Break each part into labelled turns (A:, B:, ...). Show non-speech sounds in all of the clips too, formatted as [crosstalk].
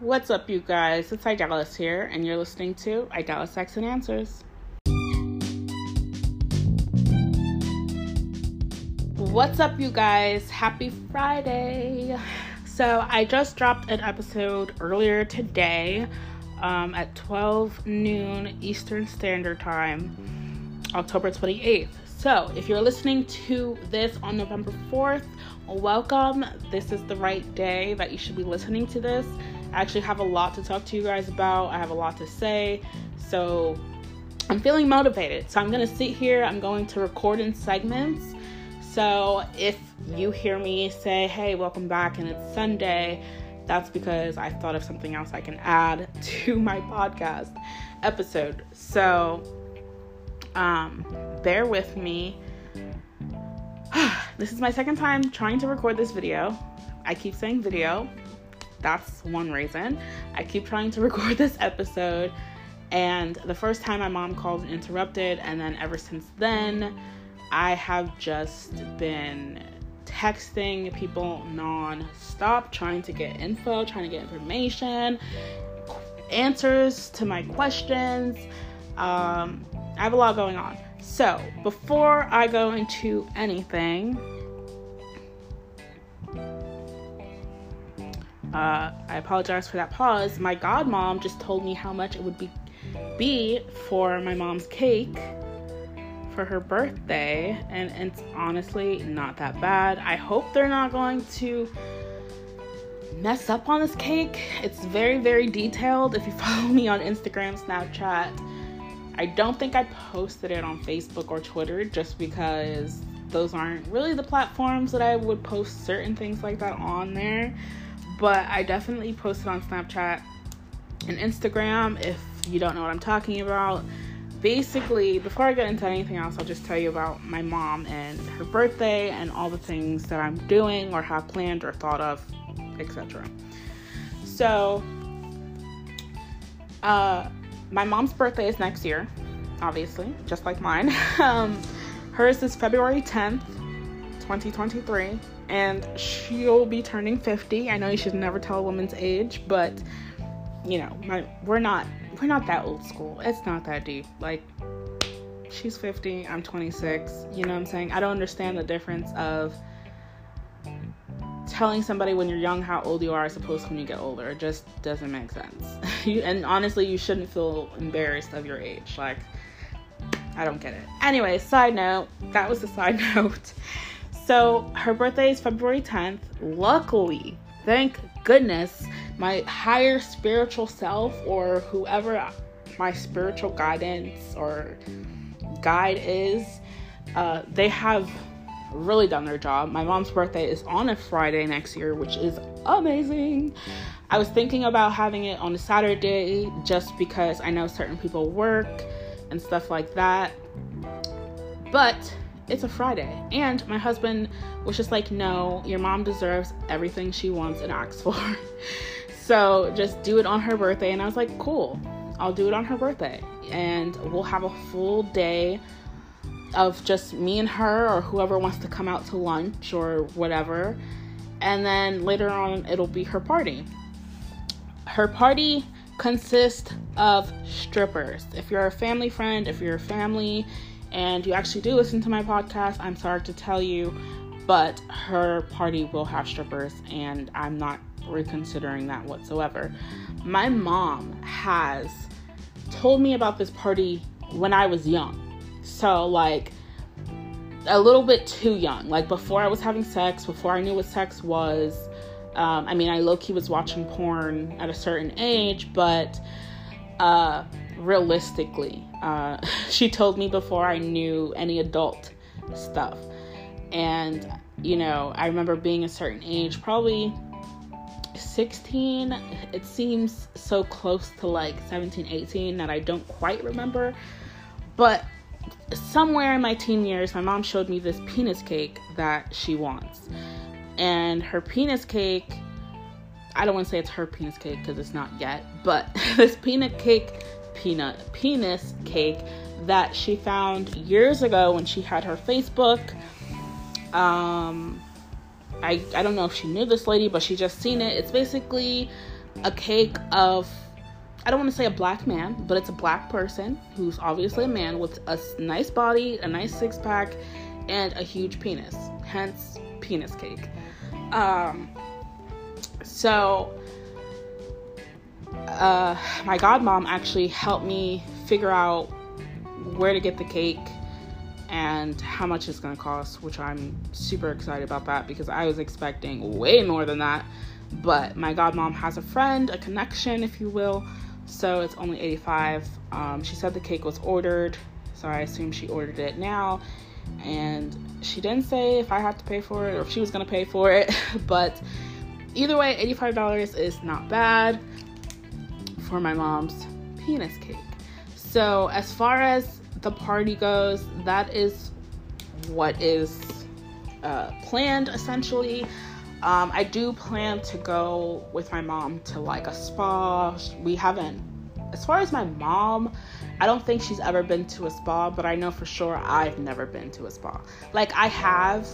A: What's up, you guys? It's Idalis here, and you're listening to Idalis Asks and Answers. What's up, you guys? Happy Friday! So, I just dropped an episode earlier today um, at 12 noon Eastern Standard Time, October 28th. So, if you're listening to this on November 4th, welcome. This is the right day that you should be listening to this. Actually have a lot to talk to you guys about, I have a lot to say. So, I'm feeling motivated. So, I'm going to sit here, I'm going to record in segments. So, if you hear me say, hey, welcome back, and it's Sunday, that's because I thought of something else I can add [laughs] to my podcast episode. So, um, bear with me. [sighs] this is my second time trying to record this video. I keep saying video. That's one reason. I keep trying to [laughs] record this episode. And the first time my mom called and interrupted, and then ever since then, I have just been texting people non-stop trying to get info trying to get information answers to my questions um, I have a lot going on. So, before I go into anything, uh, I apologize for that pause. My godmom just told me how much it would be be for my mom's cake for her birthday, and it's honestly not that bad. I hope they're not going to mess up on this cake. It's very, very detailed. If you [laughs] follow me on Instagram, Snapchat, I don't think I posted it on Facebook or Twitter just because those aren't really the platforms that I would post certain things like that on there. But I definitely posted on Snapchat and Instagram if you don't know what I'm talking about. Basically, before I get into anything else, I'll just tell you about my mom and her birthday and all the things that I'm doing or have planned or thought of, etc. So, uh, my mom's birthday is next year, obviously, just like mine. [laughs] um, hers is February 10th, 2023, and she'll be turning 50. I know you should never tell a woman's age, but you know, my we're not we're not that old school. It's not that deep. Like she's 50, I'm 26. You know what I'm saying? I don't understand the difference of telling somebody when you're young how old you are as opposed to when you get older. It just doesn't make sense. [laughs] you, and honestly, you shouldn't feel embarrassed of your age. Like, I don't get it. Anyway, side note, that was the side [laughs] note. So, her birthday is February 10th. Luckily, thank goodness, my higher spiritual self or whoever my spiritual guidance or guide is, uh, they have really done their job. My mom's birthday is on a Friday next year, which is amazing. I was thinking about having it on a Saturday just because I know certain people work and stuff like that. But it's a Friday. And my husband was just like, no, your mom deserves everything she wants and asks for. [laughs] so just do it on her birthday. And I was like, cool, I'll do it on her birthday. And we'll have a full day of just me and her or whoever wants to come out to lunch or whatever. And then later on, it'll be her party. Her party consists of strippers. If you're a family friend, if you're a family and you actually do listen to my podcast, I'm sorry to tell you, but her party will have strippers, and I'm not reconsidering that whatsoever. My mom has told me about this party when I was young so, like, a little bit too young. Like, before I was having sex, before I knew what sex was. Um, I mean, I low key was watching porn at a certain age, but uh, realistically, uh, [laughs] she told me before I knew any adult stuff. And, you know, I remember being a certain age, probably 16. It seems so close to like 17, 18 that I don't quite remember. But somewhere in my teen years, my mom showed me this penis cake that she wants. And her penis cake, I don't want to say it's her penis cake because it's not yet, but [laughs] this peanut cake, peanut, penis cake that she found years ago when she had her Facebook. Um, I, I don't know if she knew this lady, but she just seen it. It's basically a cake of I don't want to say a black man, but it's a black person who's obviously a man with a nice body, a nice six pack, and a huge penis. Hence, penis cake. Um, so, uh, my godmom actually helped me figure out where to get the cake and how much it's going to cost, which I'm super excited about that because I was expecting way more than that. But my godmom has a friend, a connection, if you will, so it's only 85. Um, she said the cake was ordered, so I assume she ordered it now. And she didn't say if I had to pay for it or if she was gonna pay for it, [laughs] but either way, $85 is not bad for my mom's penis cake. So, as far as the party goes, that is what is uh, planned essentially. Um, I do plan to go with my mom to like a spa. We haven't, as far as my mom, I don't think she's ever been to a spa, but I know for sure I've never been to a spa. Like I have,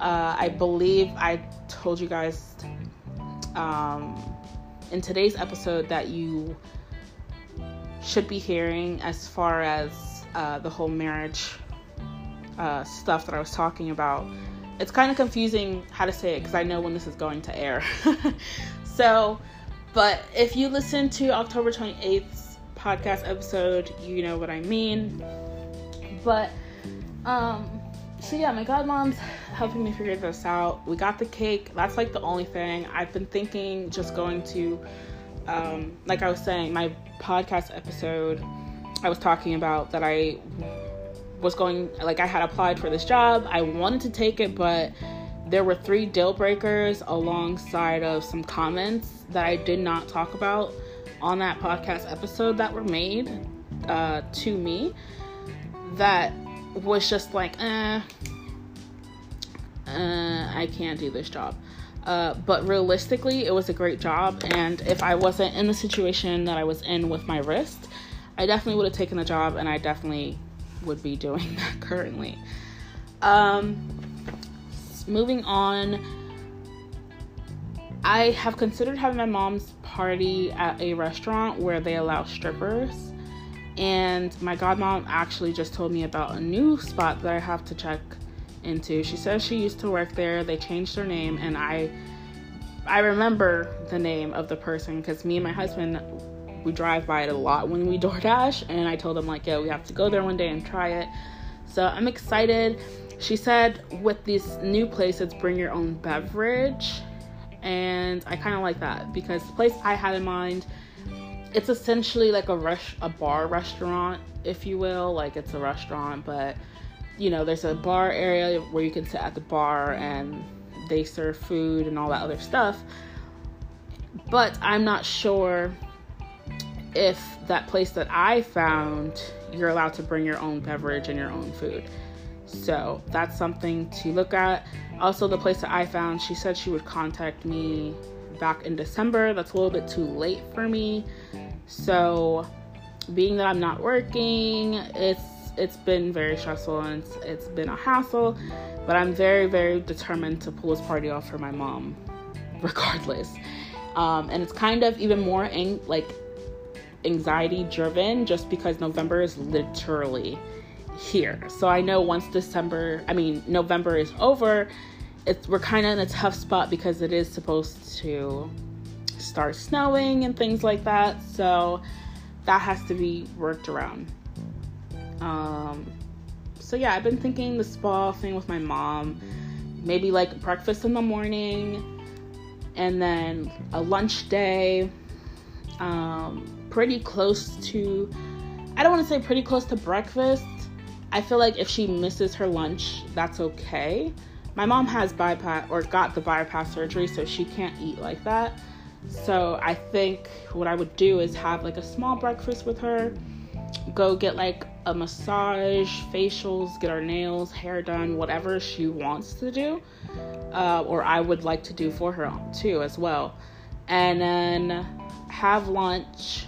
A: uh, I believe I told you guys um, in today's episode that you should be hearing as far as uh, the whole marriage uh, stuff that I was talking about it's kind of confusing how to say it because I know when this is going to air. [laughs] so, but if you listen to October 28th's podcast episode, you know what I mean. But, um, so yeah, my godmom's helping me figure this out. We got the cake. That's like the only thing. I've been thinking just going to, um, like I was saying, my podcast episode, I was talking about that I was going like I had applied for this job. I wanted to take it, but there were three deal breakers alongside of some comments that I did not talk about on that podcast episode that were made uh, to me that was just like, eh, uh, I can't do this job. Uh, but realistically, it was a great job. And if I wasn't in the situation that I was in with my wrist, I definitely would have taken the job and I definitely would be doing [laughs] that currently. Um, moving on, I have considered having my mom's party at a restaurant where they allow strippers. And my godmom actually just told me about a new spot that I have to check into. She says she used to work there. They changed their name, and I I remember the name of the person because me and my husband we drive by it a lot when we [laughs] DoorDash, and I told him like, yeah, we have to go there one day and try it. So I'm excited. She said with this new place, it's bring your own beverage, and I kind of like that because the place I had in mind, it's essentially like a rush, a bar restaurant, if you will. Like it's a restaurant, but you know, there's a bar area where you can sit at the bar and they serve food and all that other stuff. But I'm not sure if that place that I found, you're allowed to bring your own beverage and your own food. So that's something to look at. Also, the place that I found, she said she would contact me back in December. That's a little bit too late for me. So, being that I'm not working, it's it's been very stressful and it's, it's been a hassle. But I'm very very determined to pull this party off for my mom, [laughs] regardless. Um, and it's kind of even more ang- like anxiety driven just because November is literally here. So I know once December, I mean November is over, it's we're kind of in a tough spot because it is supposed to start snowing and things like that. So that has to be worked around. Um so yeah, I've been thinking the spa thing with my mom, maybe like breakfast in the morning and then a lunch day. Um pretty close to I don't want to say pretty close to breakfast. I feel like if she misses her lunch, that's okay. My mom has bypass or got the bypass surgery, so she can't eat like that. So I think what I would do is have like a small breakfast with her, go get like a massage, facials, get our nails, hair done, whatever she wants to do, uh, or I would like to do for her too as well, and then have lunch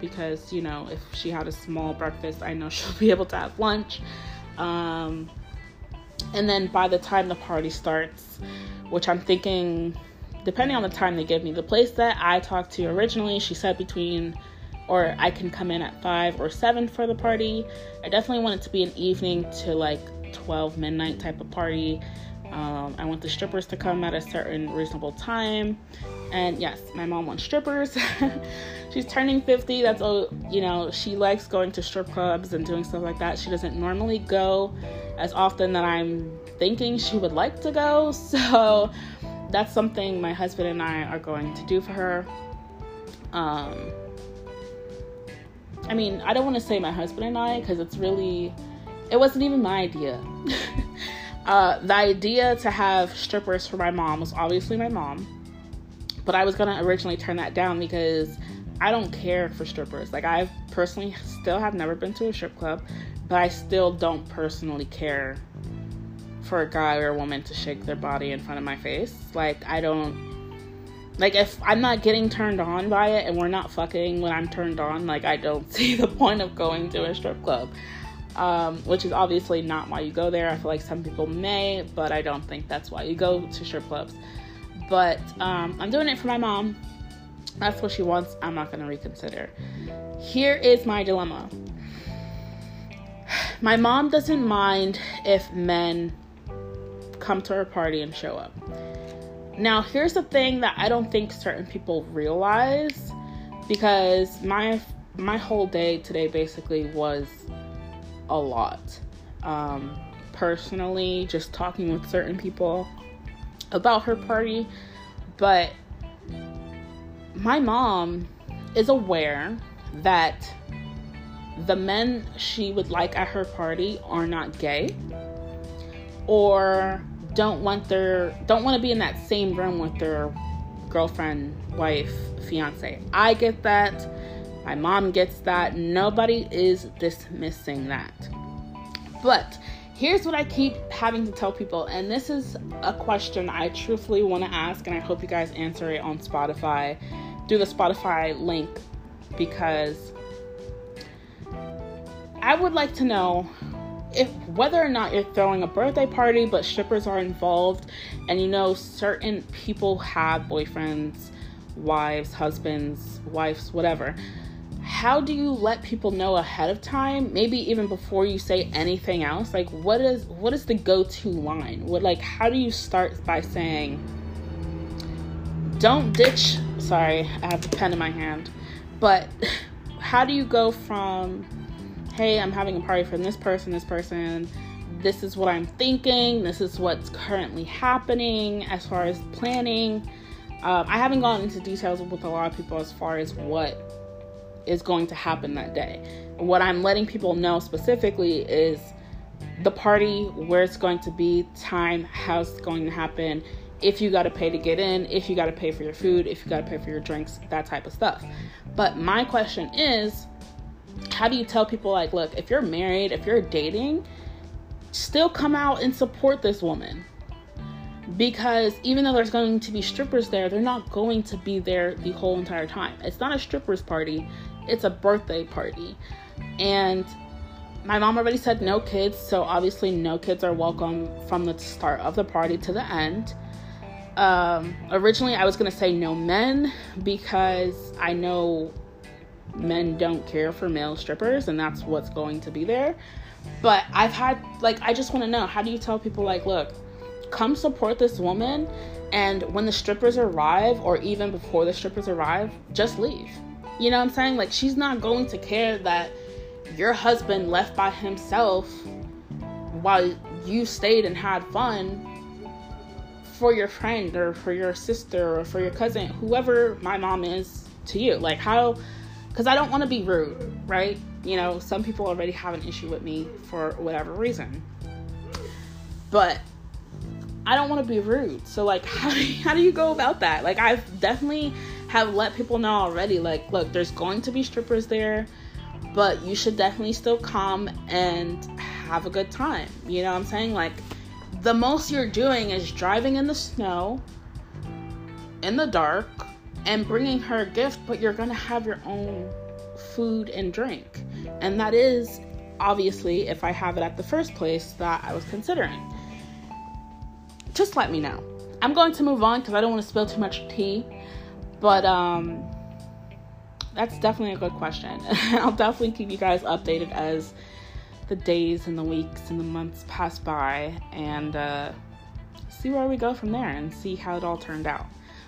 A: because you know if she had a small breakfast i know [laughs] she'll be able to have lunch um, and then by the time the party starts which i'm thinking depending on the time they give me. The place that I talked to originally, she said between or I can come in at 5 or 7 for the party. I definitely want it to be an evening to like 12 midnight type of party. Um, I want the strippers to come at a certain reasonable time. And yes, my mom wants strippers. [laughs] She's turning 50. That's all, you know, she likes going to strip clubs and doing stuff like that. She doesn't normally go as often that I'm thinking she would like to go. [laughs] So that's something my husband and I are going to do for her. Um, I mean, I don't want to say my husband and I because it's really, it wasn't even my idea. [laughs] uh, the idea to have strippers for my mom was obviously my mom, but I was gonna originally turn that down because I don't care for strippers. Like, I personally still have never been to a strip club, but I still don't personally care for a guy or a woman to shake their body in front of my face. Like, I don't like if I'm not getting turned on by it and we're not fucking when I'm turned on, like I don't [laughs] see the point of going to a strip club. Um, which is obviously not why you go there. I feel like some people may, but I don't think that's why you go to strip clubs. But um, I'm doing it for my mom. That's what she wants. I'm not going to reconsider. Here is my dilemma. My mom doesn't mind if men come to her party and show up. Now, here's the thing that I don't think certain people realize because my my whole day today basically was a lot. Um, personally, just talking with certain people about her party, but my mom is aware that the men she would like at her party are not gay or don't want their don't want to be in that same room with their girlfriend, wife, fiance. I get that. My mom gets that. Nobody is dismissing that. But here's what I keep having to tell people, and this is a question I truthfully want to ask, and I hope you guys answer it on Spotify through the Spotify link because I would like to know if whether or not you're throwing a birthday party but strippers are involved and you know certain people have boyfriends wives husbands wives whatever. How do you let people know ahead of time maybe even before you say anything else? Like what is what is the go-to line? What like how do you start by saying don't ditch sorry i have the pen in my hand but [laughs] how do you go from hey, I'm having a party from this person, this person. This is what I'm thinking. This is what's currently happening as far as planning. Um, I haven't gone into details with a lot of people as far as what is going to happen that day. What I'm letting people know specifically is the party, where it's going to be, time, how it's going to happen, if you got to pay to get in, if you got to pay for your food, if you got to pay for your drinks, that type of stuff. But my question is how do you tell people like look if you're married if you're dating still come out and support this woman. Because even though there's going to be strippers there they're not going to be there the whole entire time. It's not a strippers party it's a birthday party. And my mom already said no kids so obviously no kids are welcome from the start of the party to the end. Um, originally i was going to say no men because i know men don't care for male strippers and that's what's going to be there. But I've had like I just want to know how do you tell people like look, come support this woman and when the strippers arrive or even before the strippers arrive, just leave. You know what I'm saying? Like she's not going to care that your husband left by himself while you stayed and had fun for your friend or for your sister or for your cousin, whoever my mom is to you. Like how because I don't want to be rude, right? You know, some people already have an issue with me for whatever reason. But I don't want to be rude. So like [laughs] how do you, how do you go about that? Like I've definitely have let people know already like look, there's going to be strippers there, but you should definitely still come and have a good time. You know what I'm saying? Like the most you're doing is driving in the snow in the dark and bringing her a gift, but you're going to have your own food and drink. And that is obviously, if I have it at the first place, that I was considering. Just let me know. I'm going to move on because I don't want to spill too much tea. But um, that's definitely a good question. [laughs] I'll definitely keep you guys updated as the days and the weeks and the months pass by and uh, see where we go from there and see how it all turned out.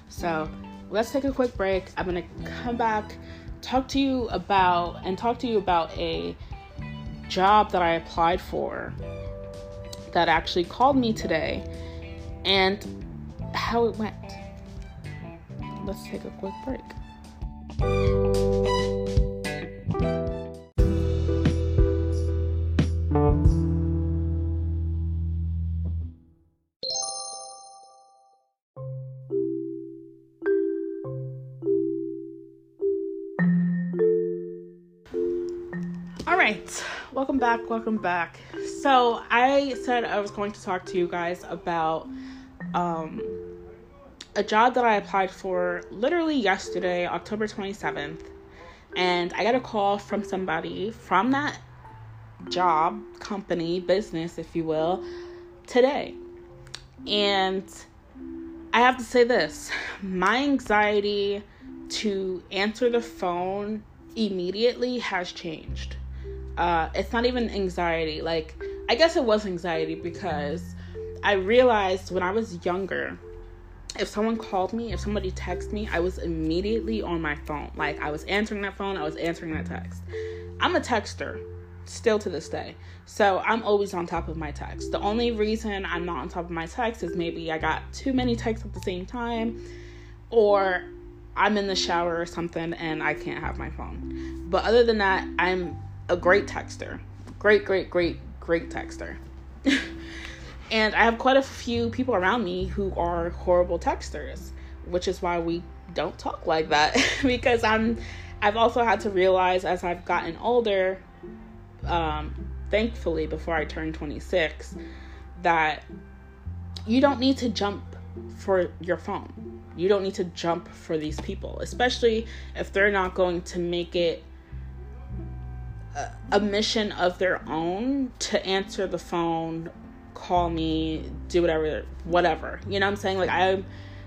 A: So let's take a quick break. I'm gonna come back, talk to you about, and talk to you about a job that I applied for that actually called me today and how it went. Let's take a quick break. Right, welcome back, welcome back. So, I said I was going to talk to you guys about um, a job that I applied for literally yesterday, October 27th, and I got a call from somebody from that job, company, business, if you will, today. And I have to say this my anxiety to answer the phone immediately has changed uh, it's not even anxiety. Like, I guess it was anxiety because I realized when I was younger, if someone called me, if somebody texted me, I was immediately on my phone. Like, I was answering that phone, I was answering that text. I'm a texter still to this day. So I'm always on top of my text. The only reason I'm not on top of my text is maybe I got too many texts at the same time or I'm in the shower or something and I can't have my phone. But other than that, I'm a great texter. Great, great, great, great texter. [laughs] and I have quite a few people around me who are horrible texters, which is why we don't talk like that [laughs] because I'm I've also had to realize as I've gotten older um thankfully before I turned 26 that you don't need to jump for your phone. You don't need to jump for these people, especially if they're not going to make it a mission of their own to answer the phone, call me, do whatever, whatever. You know what I'm saying? Like I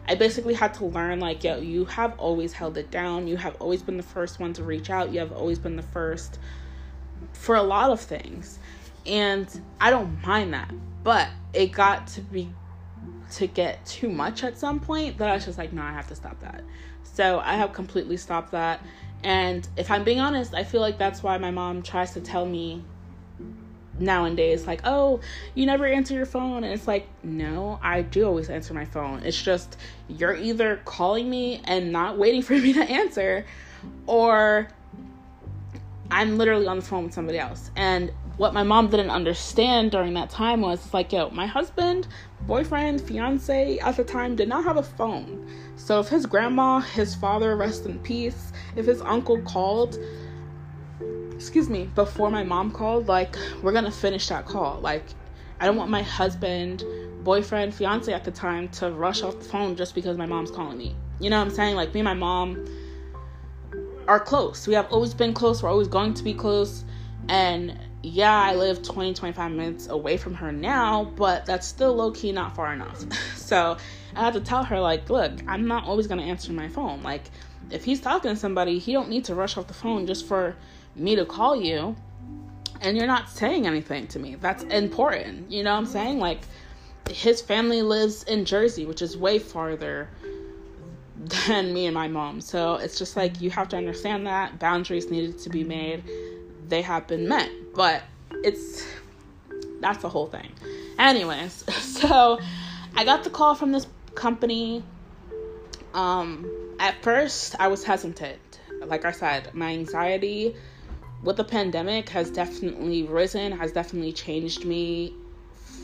A: I basically had to learn like, yo, you have always held it down. You have always been the first one to reach out. You have always been the first for a lot of things. And I don't mind that. But it got to be to get too much at some point that I was just like, no, I have to stop that. So I have completely stopped that. And if I'm being honest, I feel like that's why my mom tries to tell me nowadays, like, oh, you never answer your phone. And it's like, no, I do always answer my phone. It's just you're either calling me and not waiting for [laughs] me to answer, or I'm literally on the phone with somebody else. And what my mom didn't understand during that time was it's like, yo, my husband, boyfriend, fiance at the time did not have a phone. So if his grandma, his father, rest in peace, if his uncle called, excuse me, before my mom called, like, we're gonna finish that call. Like, I don't want my husband, boyfriend, fiance at the time to rush off the phone just because my mom's calling me. You know what I'm saying? Like, me and my mom are close. We have always been close. We're always going to be close. And yeah, I live 20, 25 minutes away from her now, but that's still low key not far enough. [laughs] so I had to tell her, like, look, I'm not always gonna answer my phone. Like, if he's talking to somebody, he don't need to rush off the phone just for me to call you and you're not saying anything to me. That's important. You know what I'm saying? Like his family lives in Jersey, which is way farther than me and my mom. So it's just like you have to understand that boundaries needed to be made. They have been met. But it's that's the whole thing. Anyways, [laughs] so I got the call from this company um at first I was hesitant. Like I said, my anxiety with the pandemic has definitely risen, has definitely changed me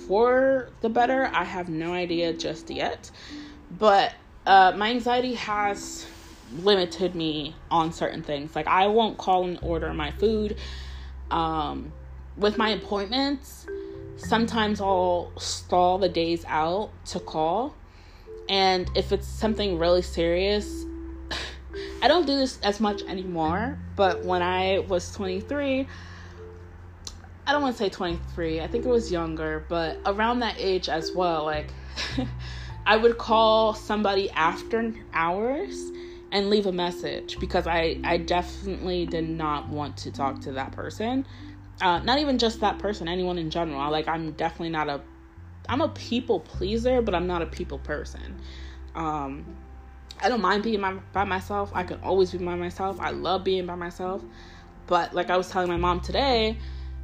A: for the better. I have no idea just yet. But uh, my anxiety has limited me on certain things. Like I won't call and order my food. Um, with my appointments, sometimes I'll stall the days out to call and if it's something really serious, I don't do this as much anymore, but when I was 23, I don't want to say 23, I think it was younger, but around that age as well, like [laughs] I would call somebody after hours and leave a message because I, I definitely did not want to talk to that person. Uh, not even just that person, anyone in general. Like I'm definitely not a I'm a people pleaser, but I'm not a people person. Um, I don't mind being my, by myself. I can always be by myself. I love being by myself. But like I was telling my mom today,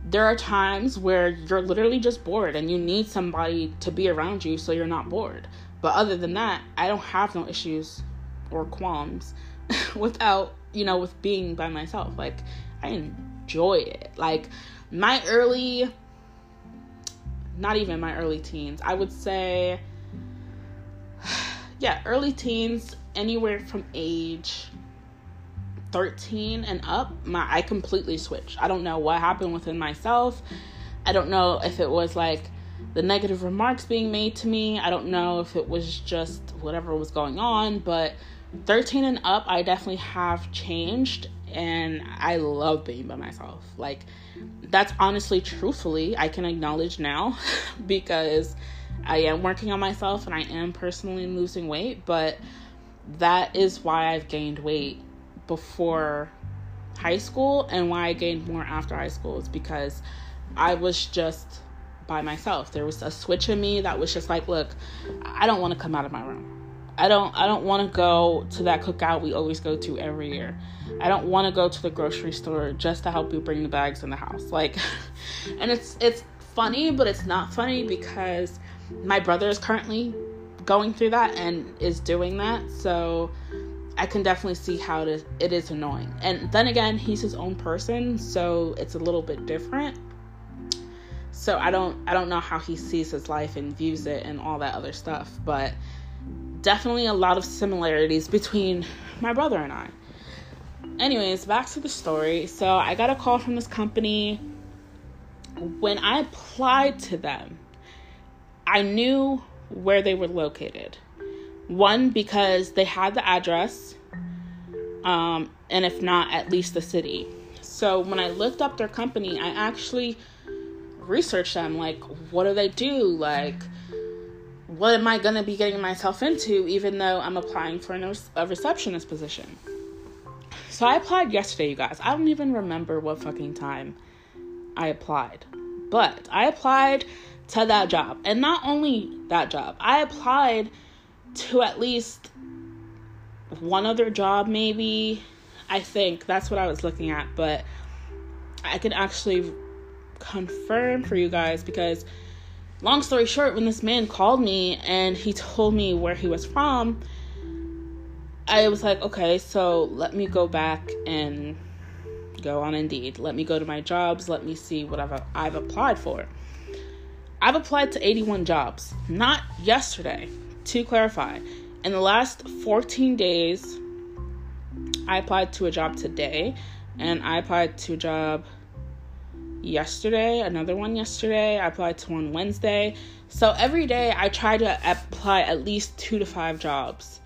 A: there are times where you're literally just bored and you need somebody to be around you so you're not bored. But other than that, I don't have no issues or qualms [laughs] without, you know, with being by myself. Like I enjoy it. Like my early not even my early teens. I would say [sighs] yeah, early teens anywhere from age 13 and up, my I completely switched. I don't know what happened within myself. I don't know if it was like the negative remarks being made to me. I don't know if it was just whatever was going on, but 13 and up, I definitely have changed and I love being by myself. Like that's honestly truthfully I can acknowledge now [laughs] because I am working on myself and I am personally losing weight, but that is why I've gained weight before high school and why I gained more after high school is because I was just by myself. There was a switch in me that was just like, look, I don't want to come out of my room. I don't I don't want to go to that cookout we always go to every year. I don't want to go to the grocery store just to help you bring the bags in the house. Like [laughs] and it's it's funny, but it's not funny because my brother is currently going through that and is doing that. So I can definitely see how it is, it is annoying. And then again, he's his own person, so it's a little bit different. So I don't I don't know how he sees his life and views it and all that other stuff, but definitely a lot of similarities between my brother and I. Anyways, back to the story. So I got a call from this company. When I applied to them, I knew where they were located. One, because they had the address, um, and if not, at least the city. So when I looked up their company, I actually researched them. Like, what do they do? Like, what am I going to be getting myself into, even though I'm applying for a receptionist position? So I applied yesterday, you guys. I don't even remember what fucking time I applied. But I applied to that job. And not only that job, I applied to at least one other job, maybe. I think that's what I was looking at. But I can actually confirm for you guys because long story short, when this man called me and he told me where he was from, I was like, okay, so let me go back and go on Indeed. Let me go to my jobs. Let me see what I've, I've applied for. I've applied to 81 jobs, not yesterday, to clarify. In the last 14 days, I applied to a job today, and I applied to a job yesterday, another one yesterday. I applied to one Wednesday. So every day I try to apply at least two to five jobs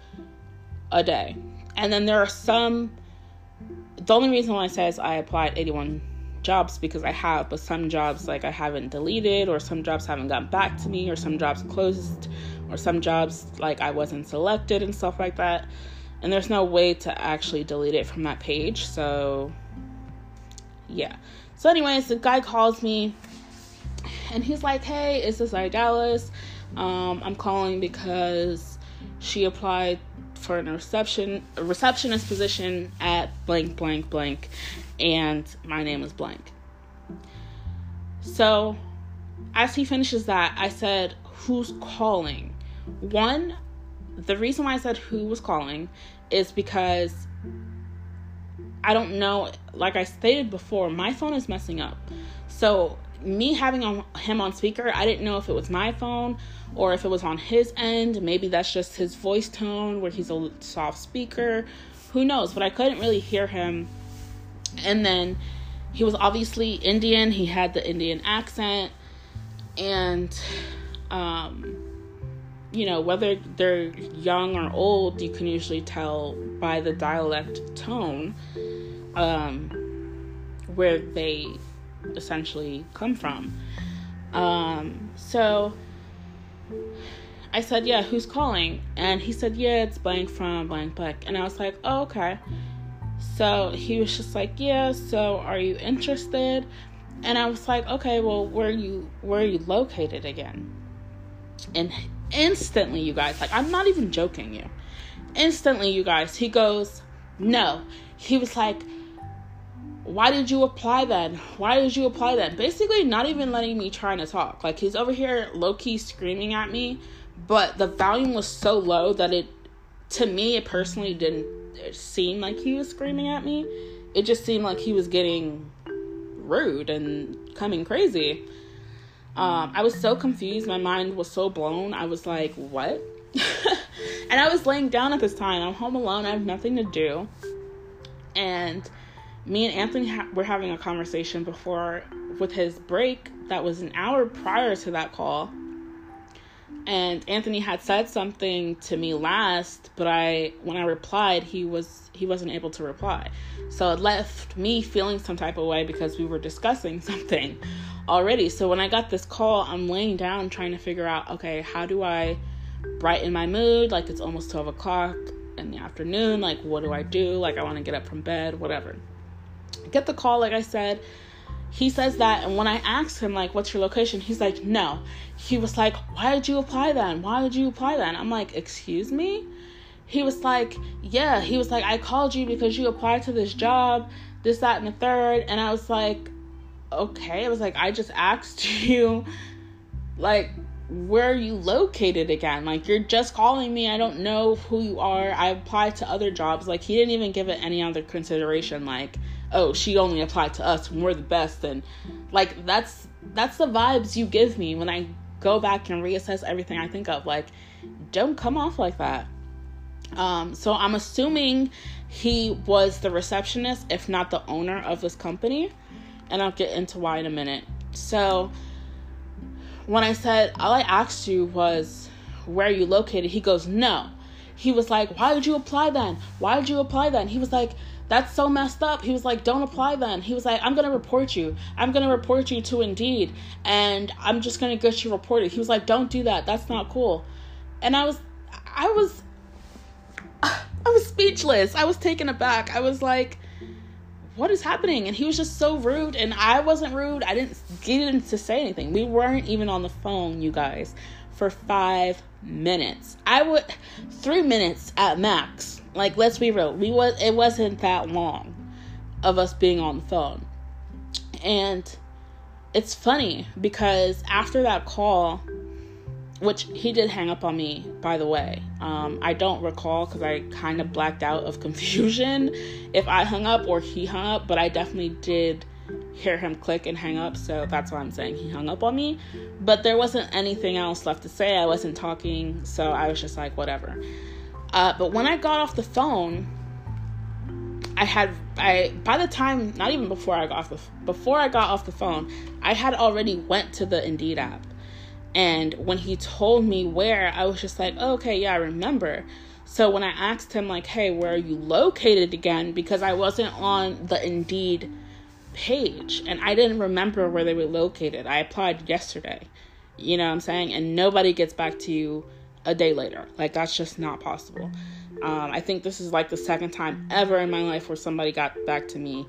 A: a day. And then there are some, the only reason why I says I applied 81 jobs because I have, but some jobs like I haven't deleted, or some jobs haven't gotten back to me, or some jobs closed, or some jobs like I wasn't selected and stuff like that. And there's no way to actually delete it from that page. So, yeah. So, anyways, the guy calls me and he's like, Hey, is this Dallas? Um, I'm calling because she applied for a reception a receptionist position at blank blank blank and my name is blank. So as he finishes that, I said, Who's calling? One, the reason why I said who was calling is because I don't know, like I stated before, my phone is messing up. So, me having on, him on speaker, I didn't know if it was my phone or if it was on his end. Maybe that's just his voice tone where he's a soft speaker. Who knows? But I couldn't really hear him. And then he was obviously Indian, he had the Indian accent. And, um, you know, whether they're young or old, you can usually tell by the dialect tone um, where they essentially come from. Um, so I said, Yeah, who's calling? And he said, Yeah, it's blank from blank blank. And I was like, Oh, okay. So he was just like, Yeah, so are you interested? And I was like, Okay, well, where are you where are you located again? And instantly, you guys, like I'm not even joking you. Instantly, you guys, he goes, No. He was like, why did you apply then? Why did you apply then? Basically, not even letting me try to talk. Like, he's over here low key screaming at me, but the volume was so low that it, to me, it personally didn't seem like he was screaming at me. It just seemed like he was getting rude and coming crazy. Um, I was so confused. My mind was so blown. I was like, what? [laughs] and I was laying down at this time. I'm home alone. I have nothing to do. And me and Anthony ha- were having a conversation before with his break that was an hour prior to that call. And Anthony had said something to me last, but I when I replied, he was he wasn't able to reply. So it left me feeling some type of way because we were discussing [laughs] something already. So when I got this call, I'm laying down trying to figure out, okay, how do I brighten my mood? Like it's almost 12 o'clock in the afternoon. Like, what do I do? Like, I want to get up from bed, whatever get the call, like I said. He says that, and when I asked him, like, what's your location? He's like, no. He was like, why did you apply then? Why did you apply then? I'm like, excuse me? He was like, yeah. He was like, I called you because you applied to this job, this, that, and the third. And I was like, okay. I was like, I just asked [laughs] you, like, where are you located again? Like, you're just calling me. I don't know who you are. I applied to other jobs. Like, he didn't even give it any other consideration. Like, oh, she only applied to us and we're the best. And like, that's that's the vibes you give me when I go back and reassess everything I think of. Like, don't come off like that. Um, so I'm assuming he was the receptionist, if not the owner of this company. And I'll get into why in a minute. So when I said, all I asked you was, where are you located? He goes, no. He was like, why did you apply then? Why did you apply then? He was like, that's so messed up. He was like, don't apply then. He was like, I'm going to report you. I'm going to report you to Indeed. And I'm just going to get you reported. He was like, don't do that. That's not cool. And I was, I was, [sighs] I was speechless. I was taken aback. I was like, what is happening? And he was just so rude. And I wasn't rude. I didn't get him to say anything. We weren't even on the phone, you guys, for five minutes. I would, three minutes at max. Like, let's be real. We was it wasn't that long of us being on the phone. And it's funny because after that call, which he did hang up on me, by the way. Um, I don't recall because I kind of blacked out of [laughs] confusion if I hung up or he hung up, but I definitely did hear him click and hang up, so that's why I'm saying he hung up on me. But there wasn't anything else left to say. I wasn't talking, so I was just like, whatever. Uh, but when I got off the phone, I had I by the time not even before I got off the before I got off the phone, I had already went to the Indeed app. And when he told me where, I was just like, oh, "Okay, yeah, I remember." So when I asked him like, "Hey, where are you located again?" because I wasn't on the Indeed page and I didn't remember where they were located. I applied yesterday. You know what I'm saying? And nobody gets back to you a day later. Like that's just not possible. Um, I think this is like the second time ever in my life where somebody got back to me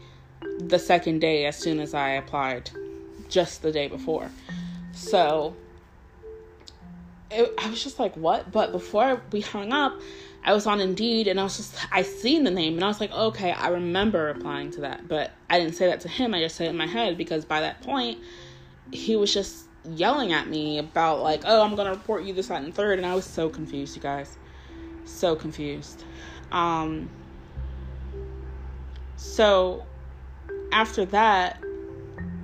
A: the second day as soon as I applied, just the day before. So it, I was just like, what? But before we hung up, I was on Indeed and I was just, I seen the name and I was like, okay, I remember applying to that. But I didn't say that to him. I just said it in my head because by that point, he was just yelling at me about like, oh, I'm gonna report you this, that, and third, and I was so confused, you guys, so confused. Um, so after that,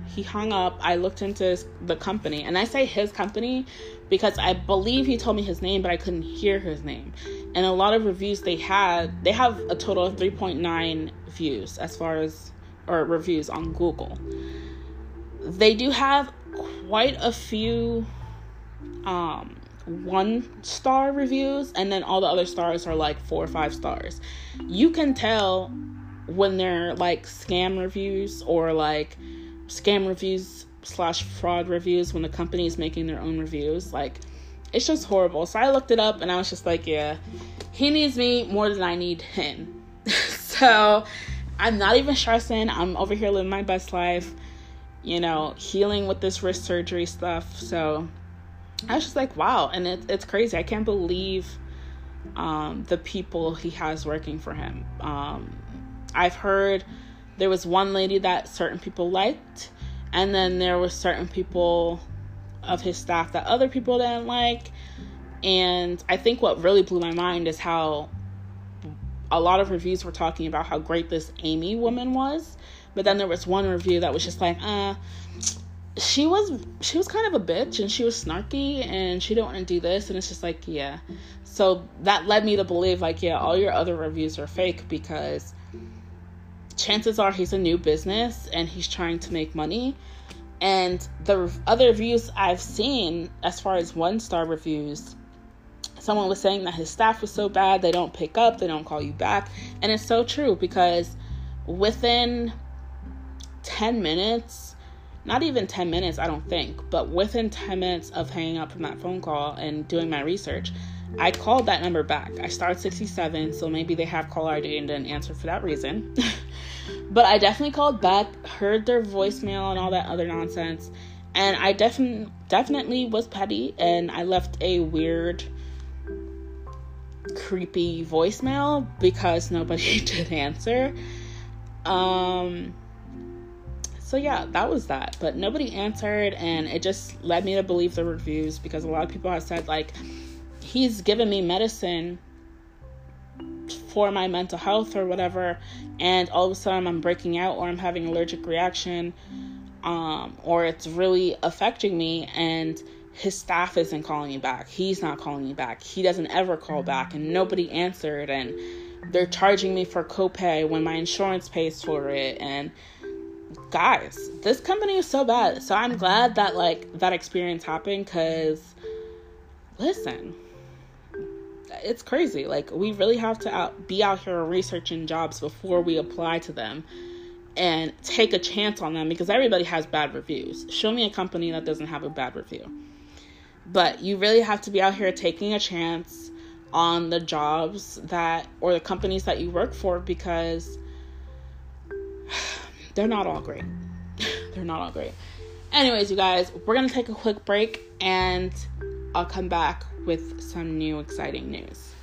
A: he hung up. I looked into his, the company, and I say his company because I believe he told me his name, but I couldn't hear his name. And a lot of reviews they had, they have a total of 3.9 views as far as or reviews on Google. They do have quite a few um one star reviews and then all the other stars are like four or five stars you can tell when they're like scam reviews or like scam reviews slash fraud reviews when the company is making their own reviews like it's just horrible. So I looked it up and I was just like, yeah, he needs me more than I need him. [laughs] so I'm not even stressing. I'm over here living my best life, you know, healing with this wrist surgery stuff. So I was just like, wow. And it, it's crazy. I can't believe um, the people he has working for him. Um, I've heard there was one lady that certain people liked, and then there was certain people of his staff that other people didn't like. And I think what really blew my mind is how a lot of reviews were talking about how great this Amy woman was. But then there was one review that was just like, uh, she was she was kind of a bitch and she was snarky and she didn't want to do this. And it's just like yeah. So that led me to believe like yeah all your other reviews are fake because chances are he's a new business and he's trying to make money. And the other reviews i've seen as far as one star reviews someone was saying that his staff was so bad they don't pick up they don't call you back. And it's so true because within 10 minutes not even 10 minutes, I don't think, but within 10 minutes of hanging up from that phone call and doing my research, I called that number back. I started 67, so maybe they have caller ID and didn't answer for that reason. [laughs] but I definitely called back, heard their voicemail and all that other nonsense, and I definitely definitely was petty and I left a weird creepy voicemail because nobody [laughs] did answer. Um so yeah, that was that. But nobody answered, and it just led me to believe the reviews because a lot of people have said like he's given me medicine for my mental health or whatever, and all of a sudden I'm breaking out or I'm having allergic reaction, um, or it's really affecting me and his staff isn't calling me back. He's not calling me back. He doesn't ever call back and nobody answered and they're charging me for copay when my insurance pays for it and guys, this company is so bad. So I'm glad that like that experience happened cuz listen, it's crazy. Like we really have to out, be out here researching jobs before we apply to them and take a chance on them because everybody has bad reviews. Show me a company that doesn't have a bad review. But you really have to be out here taking a chance on the jobs that or the companies that you work for because they're not all great. [laughs] they're not all great. Anyways, you guys, we're going to take a quick break and I'll come back with some new exciting news.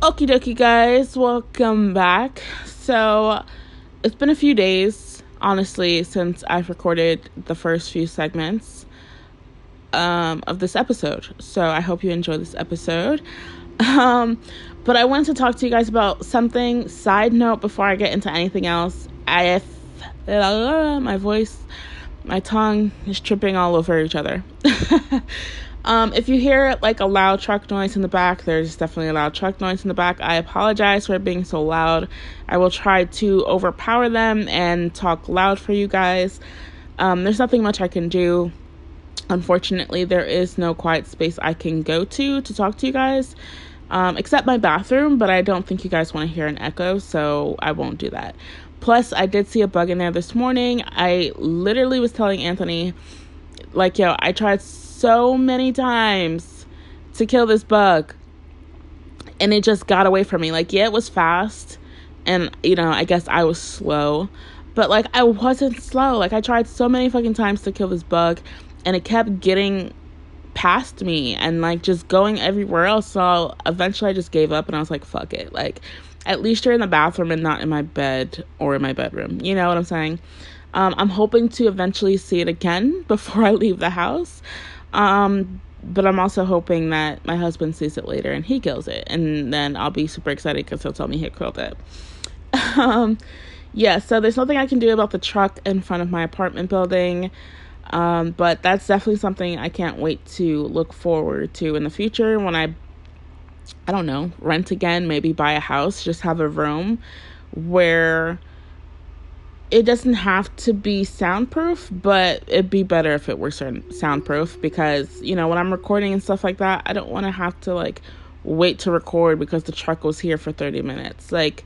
A: Okie dokie, guys, welcome back. So, it's been a few days, honestly, since I've recorded the first few segments um, of this episode. So I hope you enjoy this episode. Um, but I wanted to talk to you guys about something. Side note before I get into anything else, I my voice, my tongue is tripping all over each other. [laughs] um, if you hear like a loud truck noise in the back, there's definitely a loud truck noise in the back. I apologize for it being so loud. I will try to overpower them and talk loud for you guys. Um, there's nothing much I can do Unfortunately, there is no quiet space I can go to to talk to you guys, um, except my bathroom, but I don't think you guys want to hear an echo, so I won't do that. Plus, I did see a bug in there this morning. I literally was telling Anthony, like, yo, I tried so many times to kill this bug, and it just got away from me. Like, yeah, it was fast, and, you know, I guess I was slow, but, like, I wasn't slow. Like, I tried so many fucking times to kill this bug and it kept getting past me and like just going everywhere else. So eventually I just gave up and I was like, fuck it. Like, at least you're in the bathroom and not in my bed or in my bedroom. You know what I'm saying? Um, I'm hoping to eventually see it again [laughs] before I leave the house. Um, but I'm also hoping that my husband sees it later and he kills it. And then I'll be super excited because he'll tell me he killed it. [laughs] um, yeah, so there's nothing I can do about the truck in front of my apartment building. Um, but that's definitely something I can't wait to look forward to in the future when I, I don't know, rent again, maybe buy a house, just have a room where it doesn't have to be soundproof, but it'd be better if it were soundproof because, you know, when I'm recording and stuff like that, I don't want to have to like wait to record because the truck was here for 30 minutes. Like,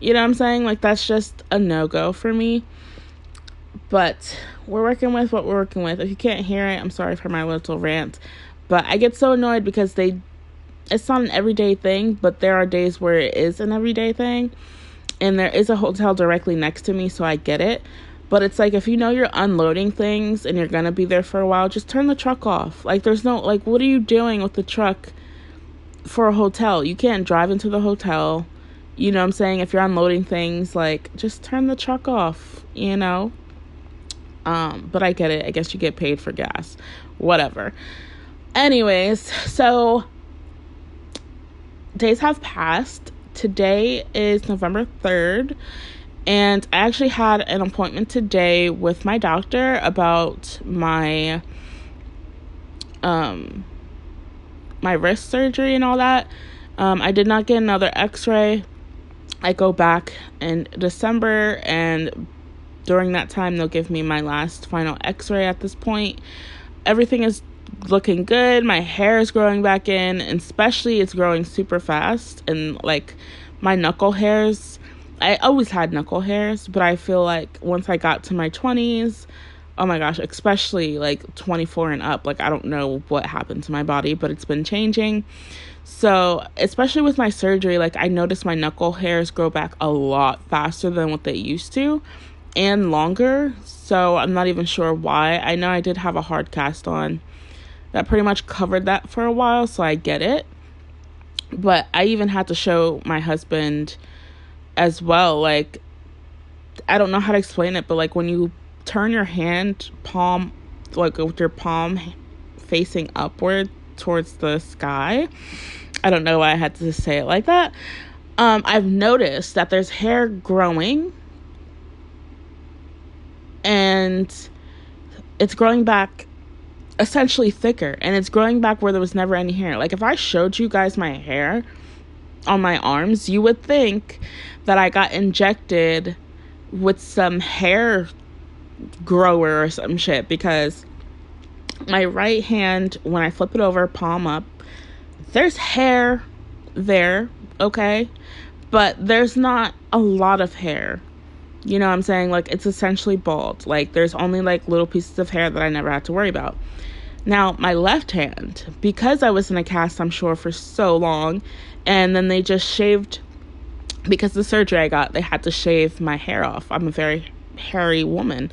A: you know what I'm saying? Like, that's just a no go for me. But we're working with what we're working with. If you can't hear it, I'm sorry for my little rant. But I get so annoyed because they it's not an everyday thing, but there are days where it is an everyday thing. And there is a hotel directly next to me, so I get it. But it's like if you know you're unloading things and you're going to be there for a while, just turn the truck off. Like there's no like what are you doing with the truck for a hotel? You can't drive into the hotel. You know what I'm saying? If you're unloading things, like just turn the truck off, you know? Um, but I get it. I guess you get paid for gas. Whatever. Anyways, so days have passed. Today is November 3rd, and I actually had an appointment today with my doctor about my um my wrist surgery and all that. Um, I did not get another x-ray. I go back in December and during that time they'll give me my last final x-ray at this point. Everything is looking good. My hair is growing back in, especially it's growing super fast. And like my knuckle hairs, I always had knuckle hairs, but I feel like once I got to my 20s, oh my gosh, especially like 24 and up, like I don't know what happened to my body, but it's been changing. So, especially with my surgery, like I noticed my knuckle hairs grow back a lot faster than what they used to and longer. So, I'm not even sure why. I know I did have a hard cast on that pretty much covered that for a while, so I get it. But I even had to show my husband as well. Like, I don't know how to explain it, but like when you turn your hand palm, like with your palm facing upward towards the sky, I don't know why I had to say it like that. Um, I've noticed that there's hair growing and it's growing back essentially thicker and it's growing back where there was never any hair. Like if I showed you guys my hair on my arms, you would think that I got injected with some hair grower or some shit because my right hand when I flip it over palm up, there's hair there, okay? But there's not a lot of hair. You know what I'm saying? Like it's essentially bald. Like there's only like little pieces of hair that I never had to worry about. Now, my left hand, because I was in a cast, I'm sure, for so long, and then they just shaved, because the surgery I got, they had to shave my hair off. I'm a very hairy woman,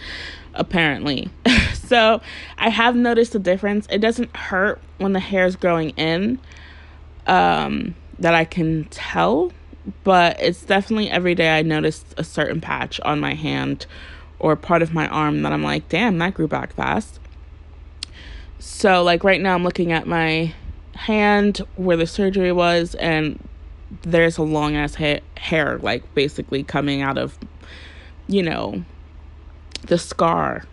A: apparently. [laughs] so I have noticed a difference. It doesn't hurt when the hair is growing in, um, that I can tell, but it's definitely every day I noticed a certain patch on my hand or part of my arm that I'm like, damn, that grew back fast. So, like, right now, I'm looking at my hand where the surgery was, and there's a long ass ha- hair, like, basically coming out of, you know, the scar,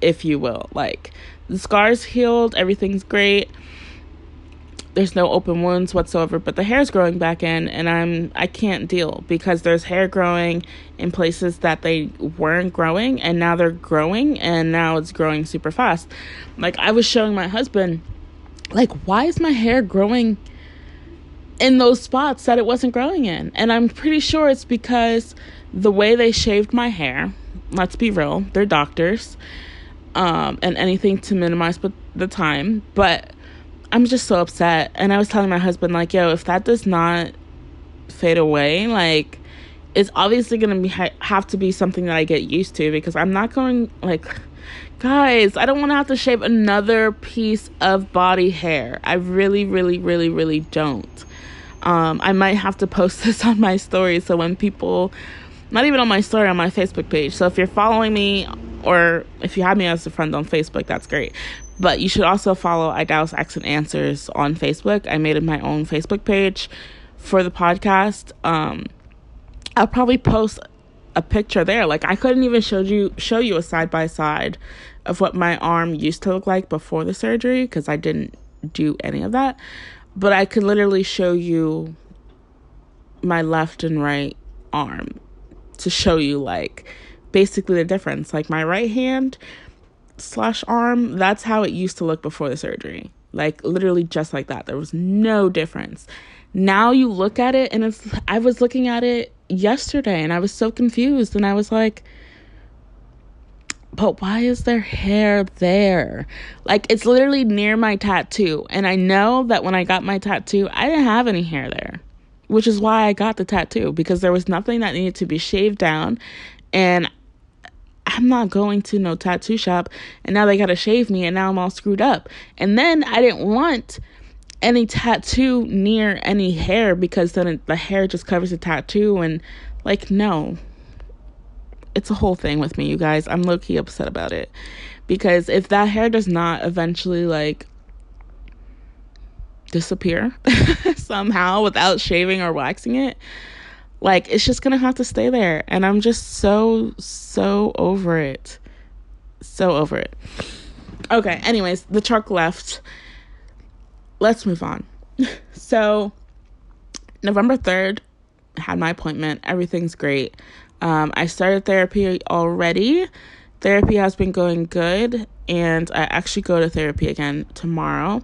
A: if you will. Like, the scar's healed, everything's great there's no open wounds whatsoever but the hair's growing back in and i'm i can't deal because there's hair growing in places that they weren't growing and now they're growing and now it's growing super fast. Like i was showing my husband like why is my hair growing in those spots that it wasn't growing in? And i'm pretty sure it's because the way they shaved my hair let's be real they're doctors um, and anything to minimize the time but I'm just so upset. And I was telling my husband, like, yo, if that does not fade away, like, it's obviously gonna be have to be something that I get used to because I'm not going like, guys, I don't want to have to shave another piece of body hair. I really, really, really, really don't. Um, I might have to post [laughs] this on my story so when people, not even on my story, on my Facebook page. So if you're following me or if you have me as a friend on Facebook, that's great. But you should also follow Idalis Asks and Answers on Facebook. I made my own Facebook page for the podcast. Um, I'll probably post a picture there. Like I couldn't even show you show you a side by side of what my arm used to look like before the surgery because I didn't do any of that. But I could literally show you my left and right arm to show you like basically the difference. Like my right hand slash arm, that's how it used to look before the surgery. Like literally just like that. There was no difference. Now you look at it and it's I was looking at it yesterday and I was so confused and I was like but why is there hair there? Like it's literally near my tattoo. And I know that when I got my tattoo, I didn't have any hair there, which is why I got the tattoo because there was nothing that needed to be shaved down. And I'm not going to no tattoo shop and now they got to shave me and now I'm all screwed up. And then I didn't want any tattoo near any hair because then it, the hair just covers the tattoo and like no it's a whole thing with me, you guys. I'm low key upset about it. Because if that hair does not eventually like disappear [laughs] somehow without shaving or waxing it, like it's just gonna have to stay there. And I'm just so, so over it. So over it. Okay, anyways, the truck left. Let's move on. [laughs] so, November 3rd, had my appointment. Everything's great. Um, I started therapy already. Therapy has been going good, and I actually go to therapy again tomorrow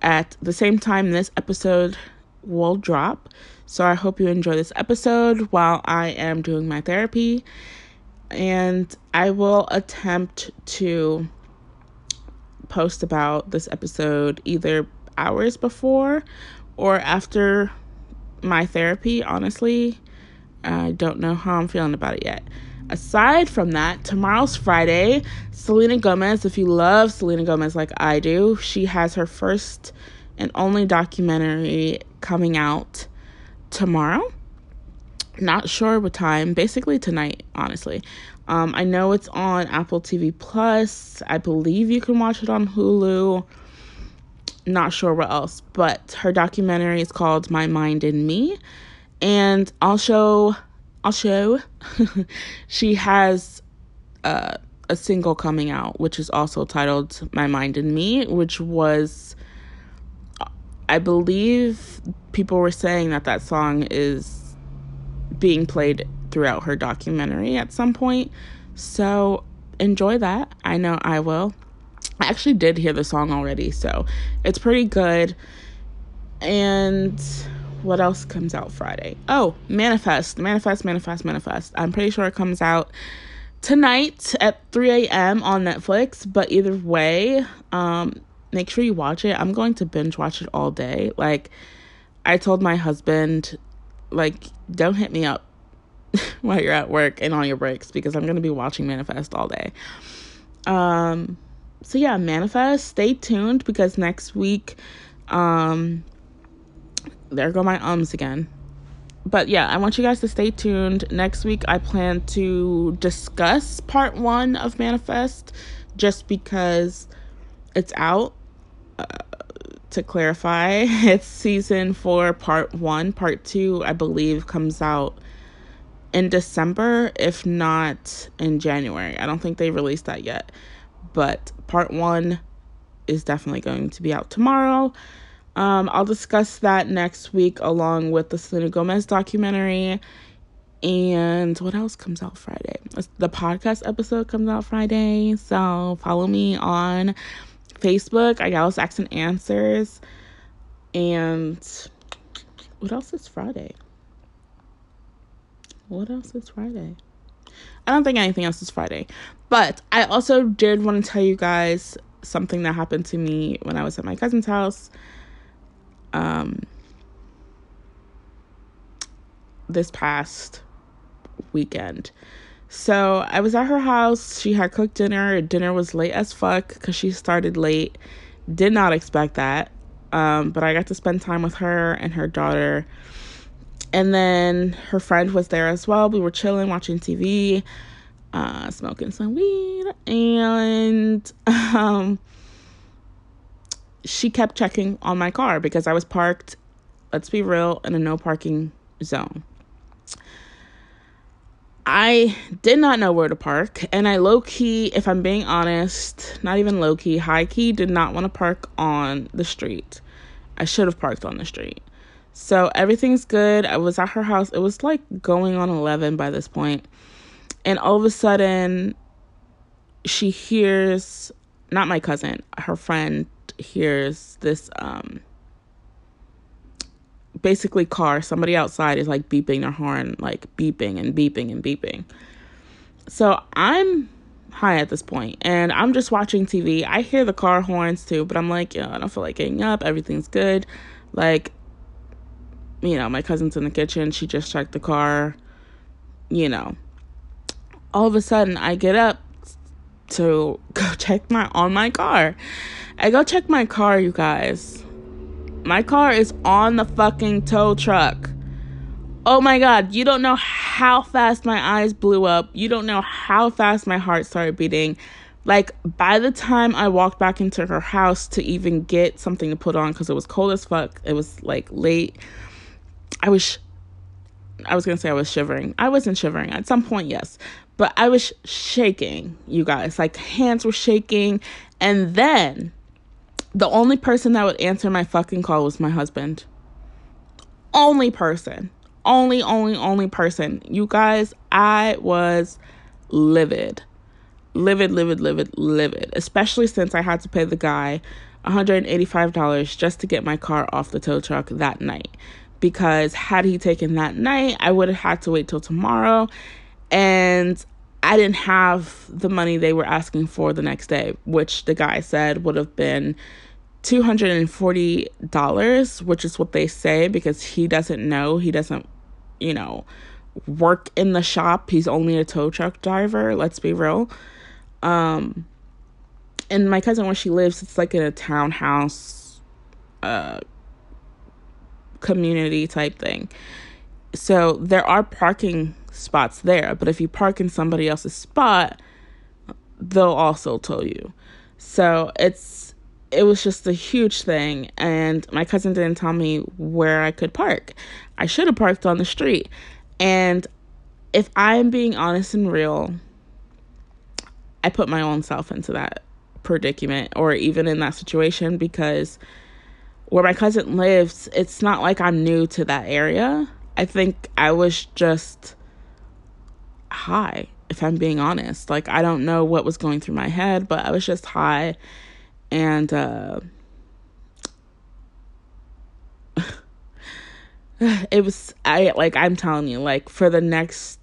A: at the same time this episode will drop. So I hope you enjoy this episode while I am doing my therapy. And I will attempt to post about this episode either hours before or after my therapy, honestly. I don't know how I'm feeling about it yet. Aside from that, tomorrow's Friday. Selena Gomez, if you love Selena Gomez like I do, she has her first and only documentary coming out tomorrow. Not sure what time, basically tonight, honestly. Um, I know it's on Apple TV Plus. I believe you can watch it on Hulu. Not sure what else, but her documentary is called My Mind and Me and also [laughs] also she has uh, a single coming out which is also titled my mind and me which was i believe people were saying that that song is being played throughout her documentary at some point so enjoy that i know i will i actually did hear the song already so it's pretty good and what else comes out Friday? Oh, Manifest, Manifest, Manifest, Manifest. I'm pretty sure it comes out tonight at 3 a.m. on Netflix. But either way, um, make sure you watch it. I'm going to binge watch it all day. Like, I told my husband, like, don't hit me up [laughs] while you're at work and on your breaks because I'm going to be watching Manifest all day. Um, so yeah, Manifest. Stay tuned because next week, um, there go my ums again. But yeah, I want you guys to stay tuned. Next week, I plan to discuss part one of Manifest just because it's out. Uh, to clarify, [laughs] it's season four, part one. Part two, I believe, comes out in December, if not in January. I don't think they released that yet. But part one is definitely going to be out tomorrow. Um, I'll discuss that next week along with the Selena Gomez documentary. And what else comes out Friday? The podcast episode comes out Friday. So follow me on Facebook. Idalis Asks and Answers. And what else is Friday? What else is Friday? I don't think anything else is Friday. But I also did want to tell you guys something that happened to me when I was at my cousin's house um, this past weekend. So I was at her house. She had cooked dinner. Dinner was late as fuck because she started late. Did not expect that. Um, but I got to spend time with her and her daughter. And then her friend was there as well. We were chilling, watching TV, uh, smoking some weed. And [laughs] um, she kept checking on my car because I was parked, let's be real, in a no parking zone. I did not know where to park, and I low key, if I'm being honest, not even low key, high key, did not want to park on the street. I should have parked on the street. So everything's good. I was at her house. It was like going on 11 by this point. And all of a sudden, she hears, not my cousin, her friend hears this um basically car somebody outside is like beeping their horn like beeping and beeping and beeping so i'm high at this point and I'm just watching TV. I hear the car horns too, but I'm like, yeah, I don't feel like getting up. Everything's good. Like, you know, my cousin's in the kitchen. She just checked the car. You know, all of a sudden I get up to [laughs] go check my on my car. I go check my car, you guys. My car is on the fucking tow truck. Oh my god, you don't know how fast my eyes blew up. You don't know how fast my heart started beating. Like by the time I walked back into her house to even get something to put on cuz it was cold as fuck. It was like late. I was I was to say I was shivering. I wasn't shivering. At some point, yes. But I was shaking, you guys. Like hands were shaking and then the only person that would answer my fucking call was my husband. Only person only, only, only person. You guys, I was livid. Livid, livid, livid, livid. Especially since I had to pay the guy $185 just to get my car off the tow truck that night. Because had he taken that night, I would have had to wait till tomorrow. And I didn't have the money they were asking for the next day, which the guy said would have been $240, which is what they say because he doesn't know. He doesn't you know, work in the shop. He's only a tow truck driver, let's be real. Um and my cousin where she lives, it's like in a townhouse uh community type thing. So there are parking spots there, but if you park in somebody else's spot, they'll also tow you. So it's it was just a huge thing and my cousin didn't tell me where I could park. I should have parked on the street. And if I'm being honest and real, I put my own self into that predicament or even in that situation because where my cousin lives, it's not like I'm new to that area. I think I was just high, if I'm being honest. Like, I don't know what was going through my head, but I was just high. And, uh, [sighs] it was I like I'm telling you like for the next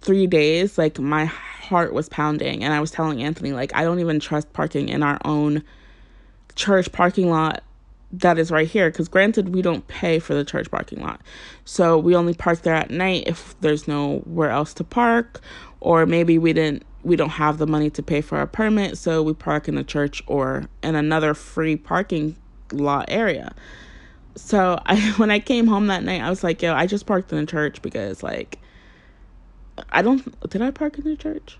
A: 3 days like my heart was pounding and I was telling Anthony like I don't even trust parking in our own church parking lot that is right here cuz granted we don't pay for the church parking lot. So we only park there at night if there's nowhere else to park or maybe we didn't we don't have the money to pay for a permit so we park in the church or in another free parking lot area so [laughs] I when I came home that night, I was like, yo, I just parked in the church because like I don't did I park in the church?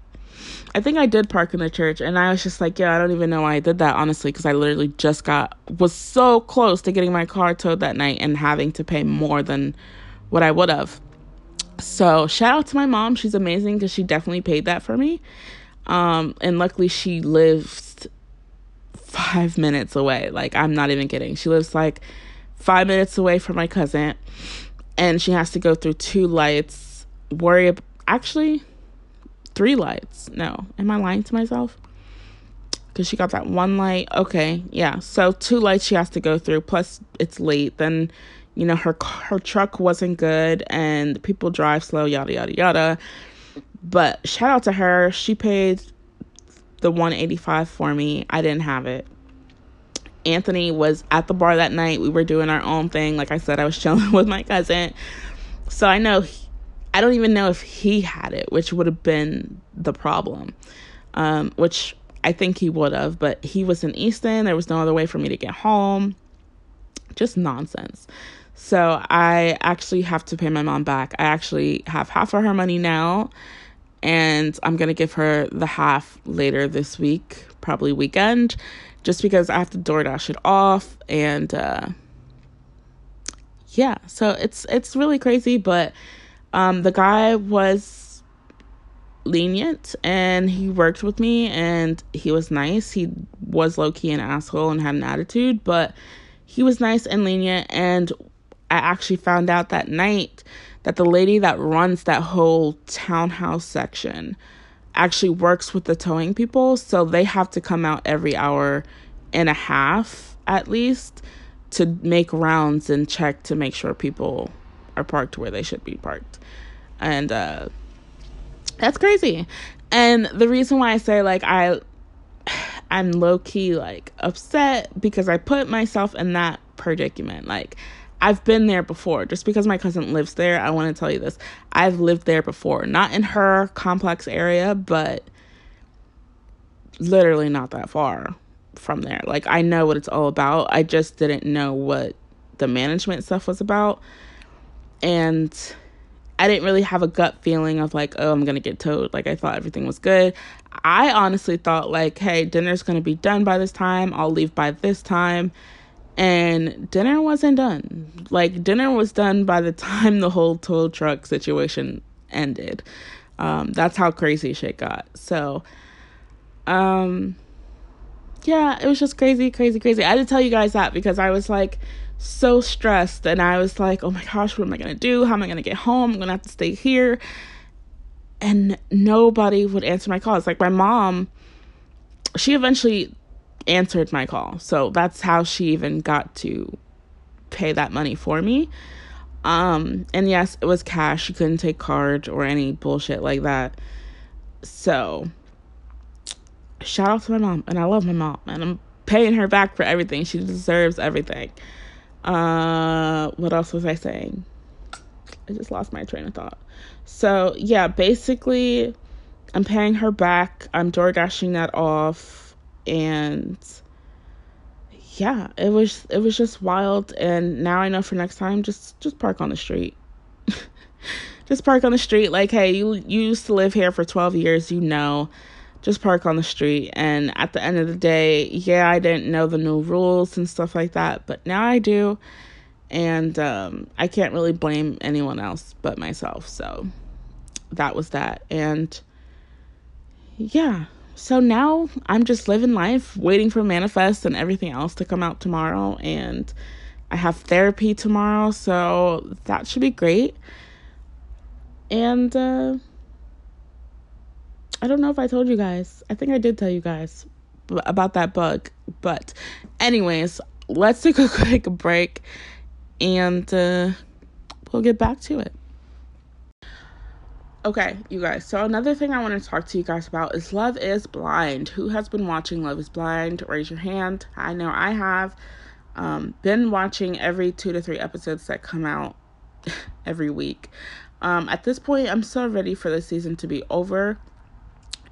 A: I think I did park in the church and I was just like, yeah, I don't even know why I did that honestly because I literally just got was so close to getting my car towed that night and having to pay more than what I would have. So, shout out to my mom. She's amazing cuz she definitely paid that for me. Um and luckily she lives 5 minutes away. Like I'm not even kidding. She lives like five minutes away from my cousin, and she has to go through two lights. Worry, ab- actually, three lights. No, am I lying to myself? Because she got that one light. Okay, yeah. So two lights she has to go through. Plus, it's late. Then, you know, her her truck wasn't good, and people drive slow. Yada yada yada. But shout out to her. She paid the 185 for me. I didn't have it. Anthony was at the bar that night. We were doing our own thing. Like I said, I was [laughs] chilling with my cousin. So I know, I don't even know if he had it, which would have been the problem. Um, which I think he would have, but he was in Easton. There was no other way for me to get home. Just nonsense. So I actually have to pay my mom back. I actually have half of her money now, and I'm going to give her the half later this week, probably weekend just because I have to DoorDash it off and uh yeah, so it's it's really crazy, but um the guy was lenient and he worked with me and he was nice. He was low key an asshole and had an attitude, but he was nice and lenient and I actually found out that night that the lady that runs that whole townhouse section actually works with the towing people, so they have to come out every hour and a half at least to make rounds and check to make sure people are parked where they should be parked. And uh that's crazy. And the reason why I say like I I'm low key like upset because I put myself in that predicament. Like I've been there before. Just because my cousin lives there, I want to tell you this. I've lived there before. Not in her complex area, but literally not that far from there. Like I know what it's all about. I just didn't know what the management stuff was about. And I didn't really have a gut feeling of like, oh, I'm to get towed. Like, I thought everything was good. I honestly thought, like, hey, dinner's to be done by this time. I'll leave by this time. And dinner wasn't done. Like, dinner was done by the [laughs] time the whole tow truck situation ended. Um, that's how crazy shit got. So, um, yeah, it was just crazy, crazy, crazy. I had to tell you guys that because I was like, so stressed and I was like, oh my gosh, what am I going to do? How am I going to get home? I'm going to have to stay here. And nobody would answer my calls. Like my mom, she eventually answered my call. So that's how she even got to pay that money for me. Um, and yes, it was cash. She couldn't take card or any bullshit like that. So shout out to my mom. And I love my mom. And I'm paying her back for everything. She deserves everything. Uh, what else was I saying? I just lost my train of thought. So yeah, basically, I'm paying her back. I'm door dashing that off, and yeah, it was it was just wild. And now I know for next time, just just park on the street. [laughs] just park on the street. Like, hey, you you used to live here for 12 years. You know just park on the street. And at the end of the day, yeah, I didn't know the new rules and stuff like that, but now I do. And um, I can't really blame anyone else but myself. So that was that. And yeah, so now I'm just living life, waiting for Manifest and everything else to come out tomorrow. And I have therapy tomorrow, so that should be great. And, uh, I don't know if I told you guys. I think I did tell you guys about that bug. But, anyways, let's take [laughs] a quick break and uh, we'll get back to it. Okay, you guys. So, another thing I want to talk to you guys about is Love is Blind. Who has been watching Love is Blind? Raise your hand. I know I have. Um, been watching every two to three episodes that come out [laughs] every week. Um, at this point, I'm so ready for the season to be over.